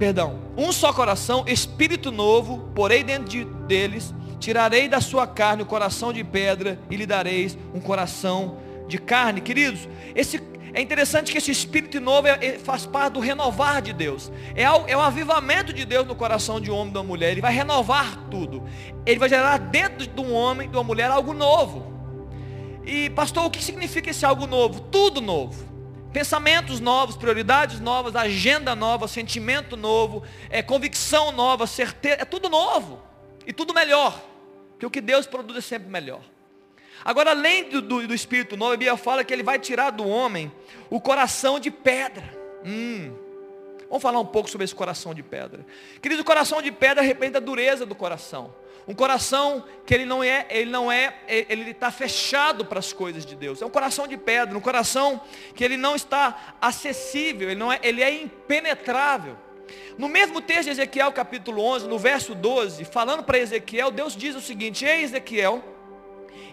perdão, um só coração, espírito novo, porei dentro de, deles, tirarei da sua carne o coração de pedra e lhe dareis um coração de carne. Queridos, esse, é interessante que esse espírito novo é, é, faz parte do renovar de Deus. É é o avivamento de Deus no coração de um homem e de uma mulher. Ele vai renovar tudo. Ele vai gerar dentro de um homem e de uma mulher algo novo. E pastor, o que significa esse algo novo? Tudo novo. Pensamentos novos, prioridades novas, agenda nova, sentimento novo, é, convicção nova, certeza, é tudo novo. E tudo melhor. Porque o que Deus produz é sempre melhor. Agora, além do, do, do Espírito novo, a Bíblia fala que ele vai tirar do homem o coração de pedra. Hum, Vamos falar um pouco sobre esse coração de pedra. Querido, o coração de pedra representa a dureza do coração. Um coração que ele não é, ele não é, ele está fechado para as coisas de Deus. É um coração de pedra, um coração que ele não está acessível, ele, não é, ele é impenetrável. No mesmo texto de Ezequiel capítulo 11, no verso 12, falando para Ezequiel, Deus diz o seguinte: Ei Ezequiel,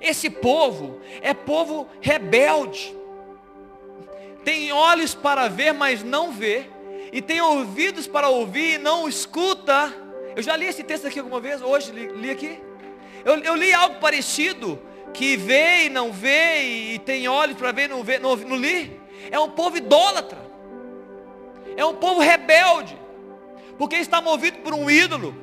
esse povo é povo rebelde. Tem olhos para ver, mas não vê, e tem ouvidos para ouvir e não escuta eu já li esse texto aqui alguma vez, hoje li, li aqui. Eu, eu, li algo parecido, que vê e não vê, e tem olhos para ver e não vê, não, não li. É um povo idólatra. É um povo rebelde. Porque está movido por um ídolo.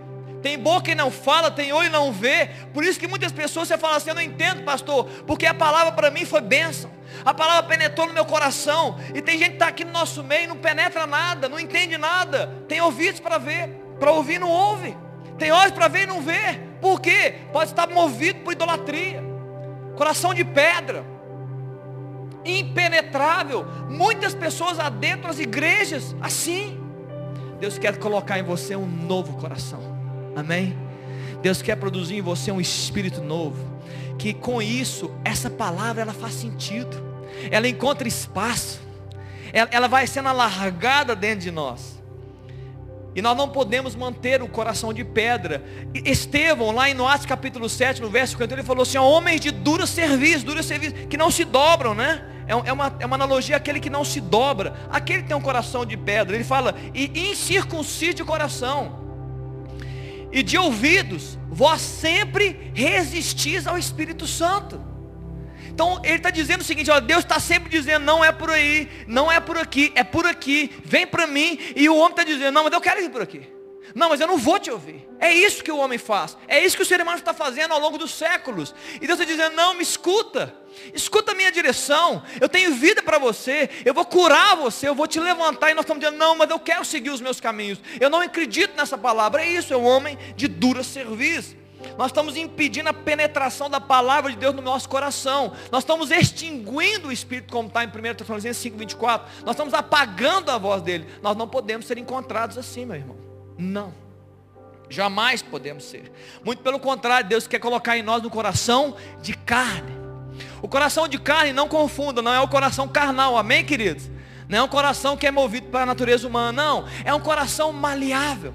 Tem boca e não fala, tem olho e não vê. Por isso que muitas pessoas você fala assim, eu não entendo, pastor, porque a palavra para mim foi bênção. A palavra penetrou no meu coração. E tem gente que está aqui no nosso meio, não penetra nada, não entende nada. Tem ouvidos para ver. Para ouvir não ouve. Tem olhos para ver e não vê. Por quê? Pode estar movido por idolatria. Coração de pedra. Impenetrável. Muitas pessoas adentram as igrejas assim. Deus quer colocar em você um novo coração. Amém? Deus quer produzir em você um espírito novo. Que com isso, essa palavra ela faz sentido. Ela encontra espaço. Ela, ela vai sendo alargada dentro de nós. E nós não podemos manter o coração de pedra. Estevão, lá em Atos capítulo 7, no verso 50, ele falou assim, homens de dura serviço, dura serviço, que não se dobram, né? É, é uma, é uma analogia àquele que não se dobra. Aquele que tem um coração de pedra. Ele fala, e incircuncide o coração. E de ouvidos, vós sempre resistis ao Espírito Santo. Então ele está dizendo o seguinte, ó, Deus está sempre dizendo, não é por aí, não é por aqui, é por aqui, vem para mim, e o homem está dizendo, não, mas eu quero ir por aqui. Não, mas eu não vou te ouvir. É isso que o homem faz. É isso que o ser humano está fazendo ao longo dos séculos. E Deus está dizendo, não, me escuta. Escuta a minha direção. Eu tenho vida para você. Eu vou curar você. Eu vou te levantar. E nós estamos dizendo, não, mas eu quero seguir os meus caminhos. Eu não acredito nessa palavra. É isso, é um homem de dura serviço. Nós estamos impedindo a penetração da palavra de Deus no nosso coração. Nós estamos extinguindo o Espírito, como está em 1 Tessalonicenses 5, 24. Nós estamos apagando a voz dele. Nós não podemos ser encontrados assim, meu irmão. Não. Jamais podemos ser. Muito pelo contrário, Deus quer colocar em nós um coração de carne. O coração de carne, não confunda, não é o coração carnal, amém, queridos? Não é um coração que é movido pela natureza humana, não. É um coração maleável.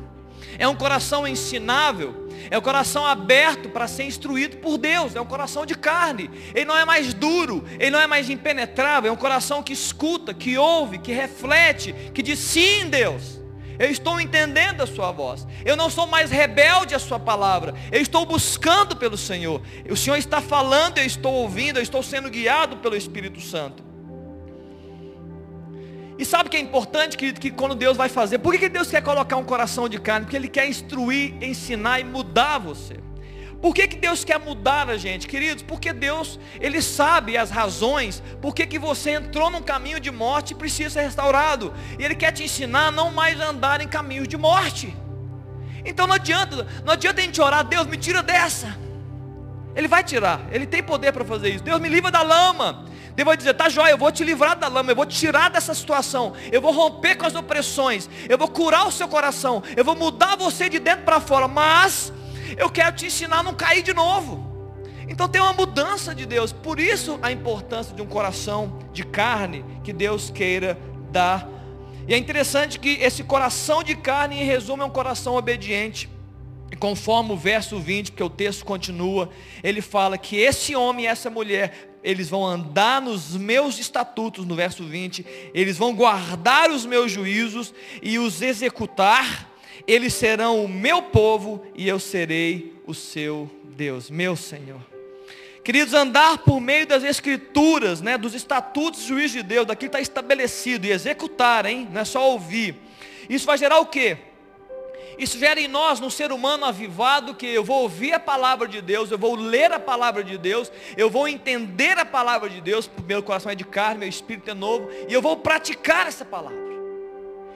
É um coração ensinável é o coração aberto para ser instruído por Deus. É um coração de carne. Ele não é mais duro, ele não é mais impenetrável. É um coração que escuta, que ouve, que reflete, que diz sim, Deus. Eu estou entendendo a sua voz. Eu não sou mais rebelde à sua palavra. Eu estou buscando pelo Senhor. O Senhor está falando, eu estou ouvindo, eu estou sendo guiado pelo Espírito Santo. E sabe o que é importante, querido, que quando Deus vai fazer, por que Deus quer colocar um coração de carne? Porque Ele quer instruir, ensinar e mudar você. Por que, que Deus quer mudar a gente, queridos? Porque Deus, Ele sabe as razões, por que, que você entrou num caminho de morte e precisa ser restaurado. E Ele quer te ensinar a não mais andar em caminhos de morte. Então não adianta, não adianta a gente orar, Deus me tira dessa. Ele vai tirar, Ele tem poder para fazer isso. Deus me livra da lama. Deus vai dizer, tá jóia, eu vou te livrar da lama, eu vou te tirar dessa situação, eu vou romper com as opressões, eu vou curar o seu coração, eu vou mudar você de dentro para fora, mas eu quero te ensinar a não cair de novo. Então tem uma mudança de Deus, por isso a importância de um coração de carne que Deus queira dar. E é interessante que esse coração de carne, em resumo, é um coração obediente. E conforme o verso 20, porque o texto continua, ele fala que esse homem e essa mulher eles vão andar nos meus estatutos, no verso 20, eles vão guardar os meus juízos e os executar, eles serão o meu povo e eu serei o seu Deus, meu Senhor. Queridos, andar por meio das escrituras, né, dos estatutos juízos de Deus, daqui está estabelecido, e executar, hein, não é só ouvir. Isso vai gerar o quê? Isso gera em nós, no ser humano avivado, que eu vou ouvir a palavra de Deus, eu vou ler a palavra de Deus, eu vou entender a palavra de Deus, meu coração é de carne, meu espírito é novo, e eu vou praticar essa palavra.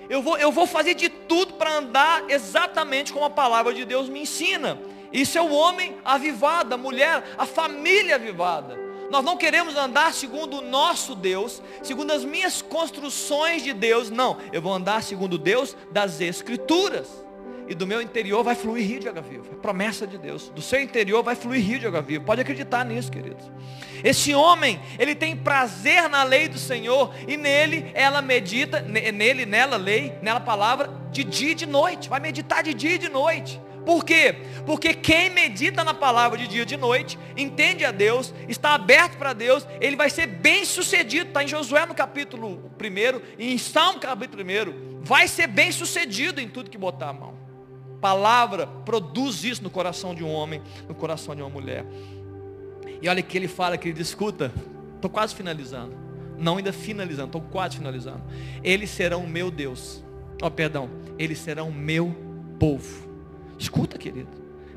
Eu vou, eu vou fazer de tudo para andar exatamente como a palavra de Deus me ensina. Isso é o homem avivado, a mulher, a família avivada. Nós não queremos andar segundo o nosso Deus, segundo as minhas construções de Deus. Não, eu vou andar segundo o Deus das Escrituras e do meu interior vai fluir rio de água viva. É promessa de Deus. Do seu interior vai fluir rio de água viva. Pode acreditar nisso, queridos. Esse homem, ele tem prazer na lei do Senhor e nele ela medita, nele, nela lei, nela palavra, de dia e de noite. Vai meditar de dia e de noite. Por quê? Porque quem medita na palavra de dia e de noite, entende a Deus, está aberto para Deus, ele vai ser bem sucedido. Está em Josué no capítulo 1 e em Salmo capítulo 1. Vai ser bem sucedido em tudo que botar a mão palavra produz isso no coração de um homem, no coração de uma mulher. E olha que ele fala, que ele escuta, estou quase finalizando. Não ainda finalizando, estou quase finalizando. Eles serão o meu Deus. Ó, oh, perdão, eles serão o meu povo. Escuta, querido.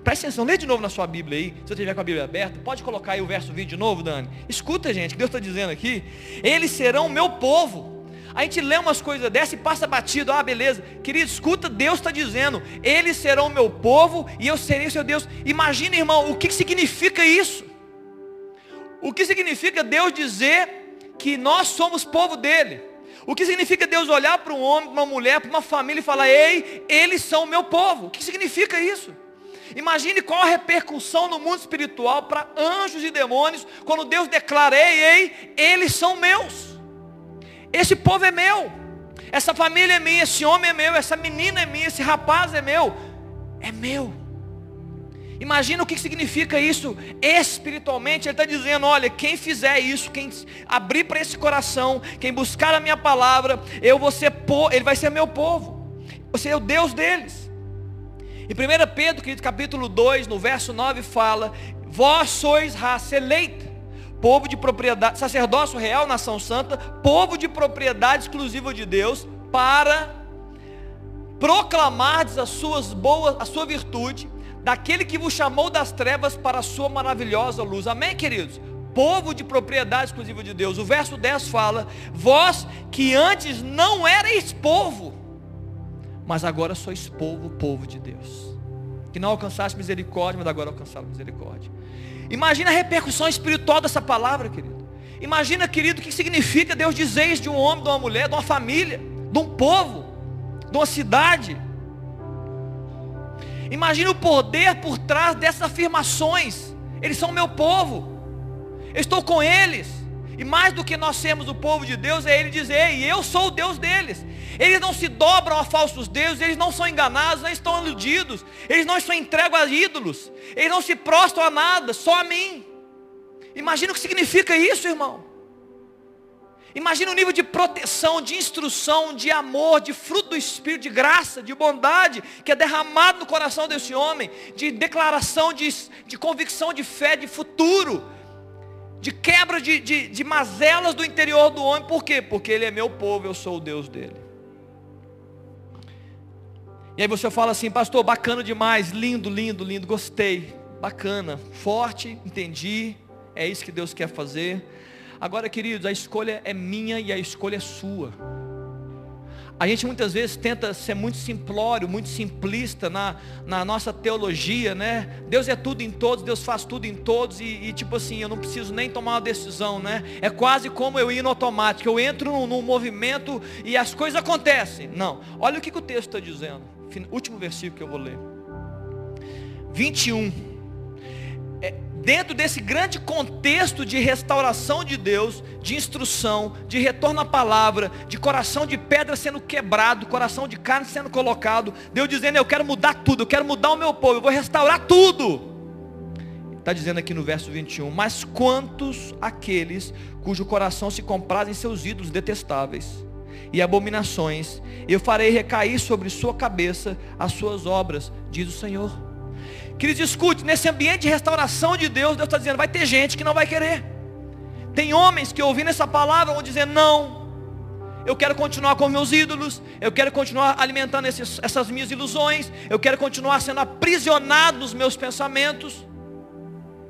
Presta atenção, lê de novo na sua Bíblia aí. Se você tiver com a Bíblia aberta, pode colocar aí o verso 20 de novo, Dani. Escuta, gente, que Deus está dizendo aqui. Eles serão o meu povo. A gente lê umas coisas dessas e passa batido. Ah, beleza. Querido, escuta, Deus está dizendo. Eles serão meu povo e eu serei seu Deus. Imagina, irmão, o que significa isso? O que significa Deus dizer que nós somos povo dele? O que significa Deus olhar para um homem, para uma mulher, para uma família e falar, ei, eles são o meu povo? O que significa isso? Imagine qual a repercussão no mundo espiritual para anjos e demônios, quando Deus declara, ei, ei, eles são meus. Esse povo é meu. Essa família é minha, esse homem é meu, essa menina é minha, esse rapaz é meu. É meu. Imagina o que significa isso espiritualmente. Ele está dizendo: olha, quem fizer isso, quem abrir para esse coração, quem buscar a minha palavra, eu vou ser ele vai ser meu povo. Você é o Deus deles. Em 1 Pedro, capítulo 2, no verso 9, fala: Vós sois raça eleita povo de propriedade, sacerdócio real, nação santa, povo de propriedade exclusiva de Deus, para proclamar as suas boas, a sua virtude, daquele que vos chamou das trevas para a sua maravilhosa luz. Amém, queridos? Povo de propriedade exclusiva de Deus. O verso 10 fala: Vós que antes não erais povo, mas agora sois povo, povo de Deus. Que não alcançaste misericórdia, mas agora alcançaram misericórdia. Imagina a repercussão espiritual dessa palavra, querido. Imagina, querido, o que significa Deus dizer isso de um homem, de uma mulher, de uma família, de um povo, de uma cidade. Imagina o poder por trás dessas afirmações. Eles são meu povo. Eu estou com eles. E mais do que nós sermos o povo de Deus, é Ele dizer, e eu sou o Deus deles. Eles não se dobram a falsos deuses, eles não são enganados, não estão iludidos, eles não estão entregos a ídolos, eles não se prostram a nada, só a mim. Imagina o que significa isso, irmão. Imagina o nível de proteção, de instrução, de amor, de fruto do Espírito, de graça, de bondade, que é derramado no coração desse homem, de declaração, de, de convicção de fé, de futuro, de quebra de, de, de mazelas do interior do homem. Por quê? Porque ele é meu povo, eu sou o Deus dele. E aí você fala assim, pastor, bacana demais, lindo, lindo, lindo, gostei, bacana, forte, entendi, é isso que Deus quer fazer. Agora, queridos, a escolha é minha e a escolha é sua. A gente muitas vezes tenta ser muito simplório, muito simplista na, na nossa teologia, né? Deus é tudo em todos, Deus faz tudo em todos, e, e, tipo assim, eu não preciso nem tomar uma decisão, né? É quase como eu ir no automático, eu entro num, num movimento e as coisas acontecem. Não, olha o que, que o texto está dizendo último versículo que eu vou ler. 21. Dentro desse grande contexto de restauração de Deus, de instrução, de retorno à palavra, de coração de pedra sendo quebrado, coração de carne sendo colocado, Deus dizendo, eu quero mudar tudo, eu quero mudar o meu povo, eu vou restaurar tudo. Está dizendo aqui no verso 21, mas quantos aqueles cujo coração se compraz em seus ídolos detestáveis, e abominações, eu farei recair sobre sua cabeça as suas obras, diz o Senhor. Queridos, escute, nesse ambiente de restauração de Deus, Deus está dizendo, vai ter gente que não vai querer. Tem homens que ouvindo essa palavra vão dizer, não, eu quero continuar com meus ídolos, eu quero continuar alimentando esses, essas minhas ilusões, eu quero continuar sendo aprisionado nos meus pensamentos.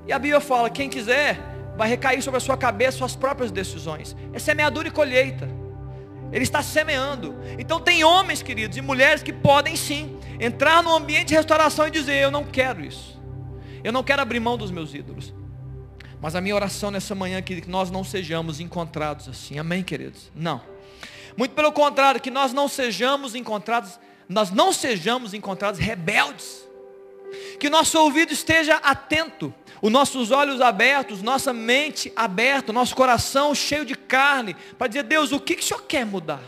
E a Bíblia fala, quem quiser, vai recair sobre a sua cabeça suas próprias decisões. É semeadura e colheita. Ele está semeando. Então tem homens, queridos, e mulheres que podem sim entrar no ambiente de restauração e dizer: Eu não quero isso. Eu não quero abrir mão dos meus ídolos. Mas a minha oração nessa manhã é que nós não sejamos encontrados assim. Amém, queridos? Não. Muito pelo contrário, que nós não sejamos encontrados, nós não sejamos encontrados rebeldes. Que nosso ouvido esteja atento, os nossos olhos abertos, nossa mente aberta, nosso coração cheio de carne, para dizer, Deus, o que, que o Senhor quer mudar?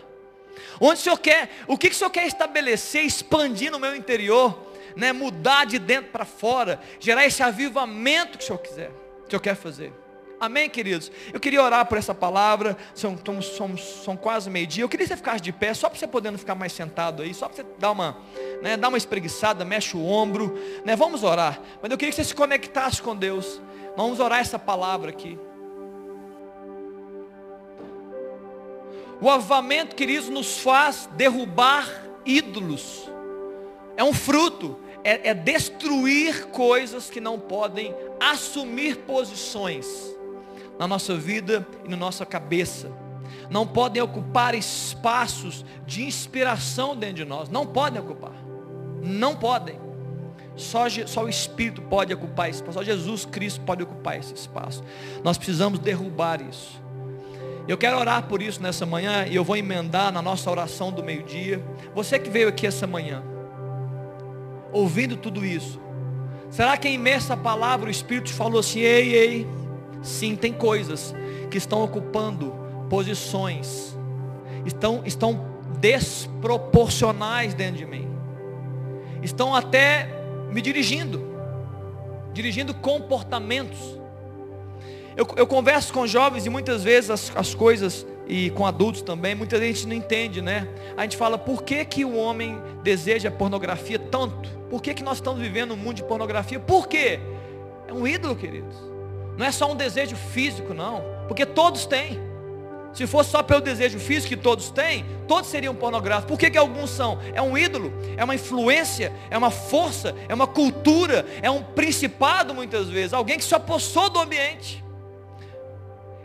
Onde o Senhor quer, o que, que o Senhor quer estabelecer, expandir no meu interior, né, mudar de dentro para fora, gerar esse avivamento que o Senhor quiser, que o Senhor quer fazer. Amém, queridos? Eu queria orar por essa palavra. São, são, são quase meio-dia. Eu queria que você ficasse de pé, só para você poder não ficar mais sentado aí, só para você dar uma, né, dar uma espreguiçada, mexe o ombro. Né, vamos orar. Mas eu queria que você se conectasse com Deus. Vamos orar essa palavra aqui. O avamento, queridos, nos faz derrubar ídolos. É um fruto. É, é destruir coisas que não podem assumir posições na nossa vida e na nossa cabeça. Não podem ocupar espaços de inspiração dentro de nós. Não podem ocupar. Não podem. Só, só o Espírito pode ocupar esse espaço. Só Jesus Cristo pode ocupar esse espaço. Nós precisamos derrubar isso. Eu quero orar por isso nessa manhã e eu vou emendar na nossa oração do meio-dia. Você que veio aqui essa manhã, ouvindo tudo isso, será que em meio a essa palavra o Espírito falou assim: ei, ei, Sim, tem coisas que estão ocupando posições, estão, estão desproporcionais dentro de mim, estão até me dirigindo, dirigindo comportamentos. Eu, eu converso com jovens e muitas vezes as, as coisas, e com adultos também, muita gente não entende, né? A gente fala, por que, que o homem deseja pornografia tanto? Por que, que nós estamos vivendo um mundo de pornografia? Por quê? É um ídolo, queridos. Não é só um desejo físico, não. Porque todos têm. Se fosse só pelo desejo físico que todos têm, todos seriam pornográficos. Por que, que alguns são? É um ídolo, é uma influência, é uma força, é uma cultura, é um principado muitas vezes. Alguém que se apossou do ambiente.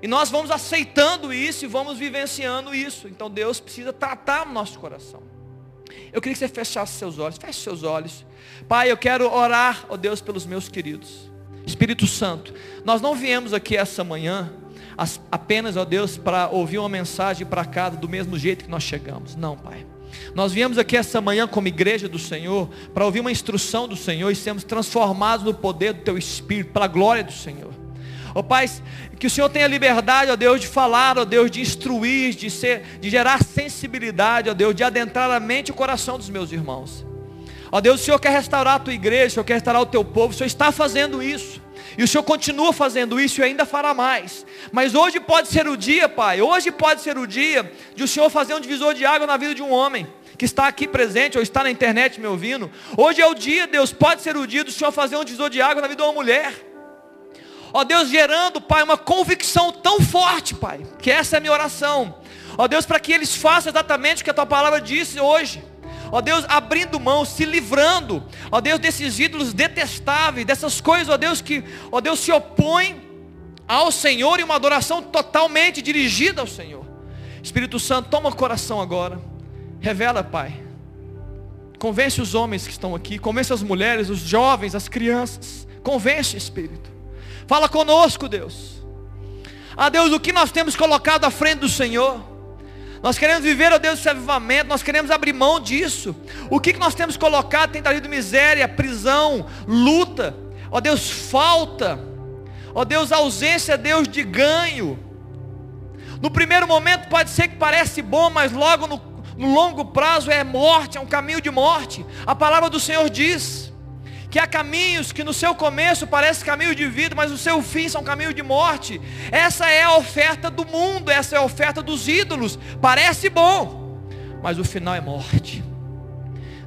E nós vamos aceitando isso e vamos vivenciando isso. Então Deus precisa tratar o nosso coração. Eu queria que você fechasse seus olhos. Feche seus olhos. Pai, eu quero orar, ó Deus, pelos meus queridos. Espírito Santo, nós não viemos aqui essa manhã apenas, ó Deus, para ouvir uma mensagem para casa do mesmo jeito que nós chegamos. Não, Pai. Nós viemos aqui essa manhã como igreja do Senhor para ouvir uma instrução do Senhor e sermos transformados no poder do Teu Espírito, para a glória do Senhor. Ó Pai, que o Senhor tenha liberdade, ó Deus, de falar, ó Deus, de instruir, de, ser, de gerar sensibilidade, ó Deus, de adentrar a mente e o coração dos meus irmãos. Ó Deus, o Senhor quer restaurar a tua igreja, o Senhor quer restaurar o teu povo, o Senhor está fazendo isso. E o Senhor continua fazendo isso e ainda fará mais. Mas hoje pode ser o dia, Pai, hoje pode ser o dia de o Senhor fazer um divisor de água na vida de um homem que está aqui presente ou está na internet me ouvindo. Hoje é o dia, Deus, pode ser o dia do Senhor fazer um divisor de água na vida de uma mulher. Ó Deus, gerando, Pai, uma convicção tão forte, Pai, que essa é a minha oração. Ó Deus, para que eles façam exatamente o que a tua palavra disse hoje ó Deus, abrindo mão, se livrando, ó Deus, desses ídolos detestáveis, dessas coisas, ó Deus, que, ó Deus, se opõem ao Senhor e uma adoração totalmente dirigida ao Senhor. Espírito Santo, toma o coração agora, revela, Pai. Convence os homens que estão aqui, convence as mulheres, os jovens, as crianças. Convence, Espírito. Fala conosco, Deus. Ah, Deus, o que nós temos colocado à frente do Senhor? Nós queremos viver, ó Deus, esse avivamento, nós queremos abrir mão disso. O que, que nós temos colocado tem trazido miséria, prisão, luta, ó Deus, falta, ó Deus, ausência, Deus, de ganho. No primeiro momento pode ser que parece bom, mas logo no, no longo prazo é morte, é um caminho de morte. A palavra do Senhor diz que há caminhos que no seu começo parece caminho de vida, mas no seu fim são caminho de morte. Essa é a oferta do mundo, essa é a oferta dos ídolos. Parece bom, mas o final é morte.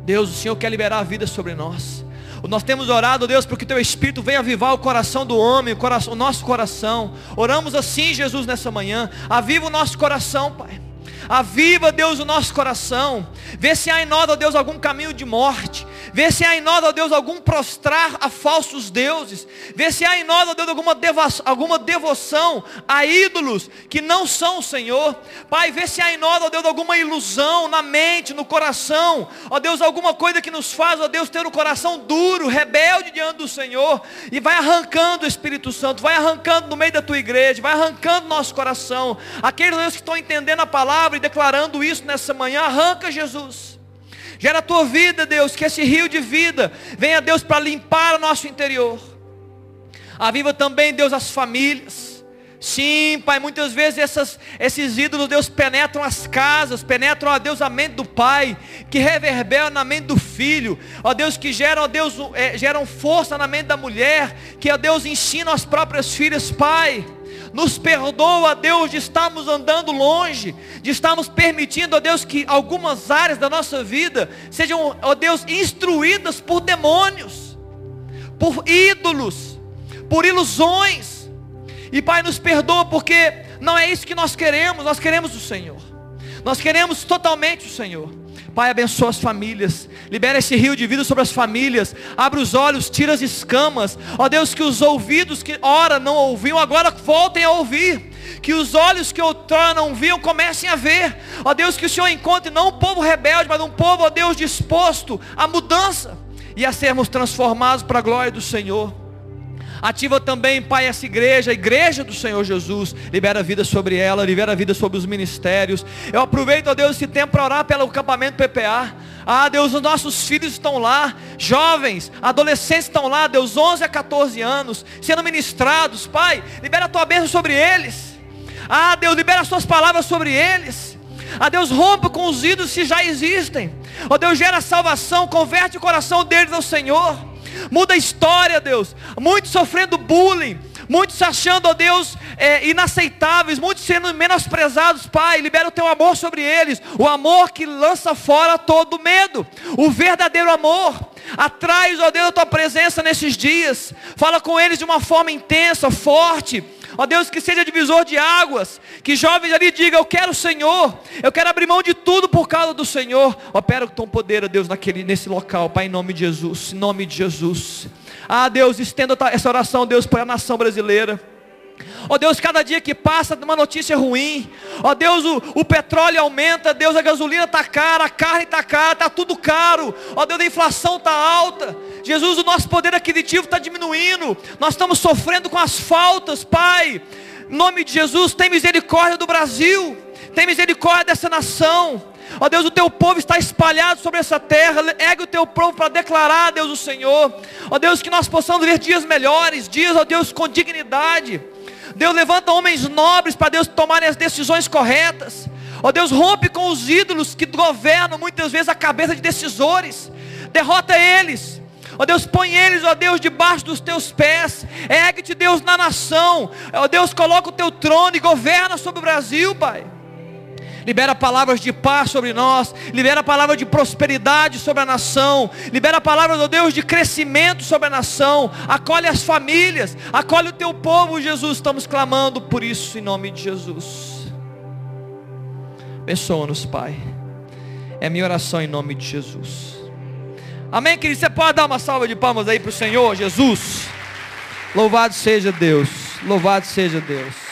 Deus, o Senhor quer liberar a vida sobre nós. Nós temos orado, Deus, porque o Teu Espírito venha avivar o coração do homem, o, coração, o nosso coração. Oramos assim, Jesus, nessa manhã. Aviva o nosso coração, Pai. Aviva, Deus, o nosso coração. Vê se há em nós, ó Deus, algum caminho de morte. Vê se há em nós, ó Deus, algum prostrar a falsos deuses. Vê se há em nós, ó Deus, alguma devoção, alguma devoção a ídolos que não são o Senhor. Pai, vê se há em nós, ó Deus, alguma ilusão na mente, no coração. Ó Deus, alguma coisa que nos faz, ó Deus, ter o um coração duro, rebelde diante do Senhor. E vai arrancando o Espírito Santo, vai arrancando no meio da tua igreja, vai arrancando nosso coração. Aqueles Deus que estão entendendo a palavra e declarando isso nessa manhã, arranca Jesus. Gera a tua vida, Deus, que esse rio de vida venha, Deus, para limpar o nosso interior. Aviva também, Deus, as famílias. Sim, Pai, muitas vezes essas, esses ídolos, Deus, penetram as casas, penetram, ó Deus, a mente do pai, que reverberam na mente do filho, ó Deus, que geram, ó Deus, é, geram força na mente da mulher, que, ó Deus, ensinam as próprias filhas, Pai. Nos perdoa, Deus, de estarmos andando longe, de estarmos permitindo, ó Deus, que algumas áreas da nossa vida sejam, ó Deus, instruídas por demônios, por ídolos, por ilusões. E Pai, nos perdoa porque não é isso que nós queremos, nós queremos o Senhor. Nós queremos totalmente o Senhor. Pai, abençoa as famílias. Libera esse rio de vida sobre as famílias. Abre os olhos, tira as escamas. Ó Deus, que os ouvidos que ora não ouviam, agora voltem a ouvir. Que os olhos que outrora não viam comecem a ver. Ó Deus, que o Senhor encontre não um povo rebelde, mas um povo, ó Deus, disposto à mudança e a sermos transformados para a glória do Senhor. Ativa também, Pai, essa igreja, a igreja do Senhor Jesus. Libera vida sobre ela, libera vida sobre os ministérios. Eu aproveito, ó Deus, esse tempo para orar pelo acampamento PPA. Ah, Deus, os nossos filhos estão lá, jovens, adolescentes estão lá, Deus, 11 a 14 anos, sendo ministrados, Pai, libera a tua bênção sobre eles. Ah, Deus, libera as tuas palavras sobre eles. Ah, Deus, rompa com os ídolos que já existem. Ó oh, Deus, gera salvação, converte o coração deles ao Senhor. Muda a história, Deus. Muitos sofrendo bullying. Muitos achando, ó Deus, é, inaceitáveis, muitos sendo menosprezados, Pai, libera o teu amor sobre eles, o amor que lança fora todo medo, o verdadeiro amor, atrai, ó Deus, a tua presença nesses dias, fala com eles de uma forma intensa, forte, Ó Deus, que seja divisor de águas. Que jovens ali digam, eu quero o Senhor. Eu quero abrir mão de tudo por causa do Senhor. Opera com teu poder, ó Deus, naquele, nesse local, Pai, em nome de Jesus. Em nome de Jesus. Ah, Deus, estenda essa oração, Deus, para a nação brasileira. Ó oh Deus, cada dia que passa uma notícia ruim. Ó oh Deus, o, o, petróleo aumenta. Deus, a gasolina está cara, a carne está cara, está tudo caro. Ó oh Deus, a inflação está alta. Jesus, o nosso poder aquisitivo está diminuindo. Nós estamos sofrendo com as faltas, Pai. Em nome de Jesus, tem misericórdia do Brasil. Tem misericórdia dessa nação. Ó Deus, o teu povo está espalhado sobre essa terra. Ergue o teu povo para declarar, Deus, o Senhor. Ó Deus, que nós possamos ver dias melhores, dias, ó Deus, com dignidade. Deus levanta homens nobres para Deus tomarem as decisões corretas. Ó Deus, rompe com os ídolos que governam muitas vezes a cabeça de decisores. Derrota eles. Ó Deus, põe eles, ó Deus, debaixo dos teus pés. Ergue-te, Deus, na nação. Ó Deus, coloca o teu trono e governa sobre o Brasil, Pai libera palavras de paz sobre nós, libera palavras de prosperidade sobre a nação, libera palavras, ó Deus, de crescimento sobre a nação, acolhe as famílias, acolhe o teu povo, Jesus, estamos clamando por isso em nome de Jesus. Abençoa-nos, Pai. É minha oração em nome de Jesus. Amém, querido? Você pode dar uma salva de palmas aí para o Senhor, Jesus. Louvado seja Deus. Louvado seja Deus.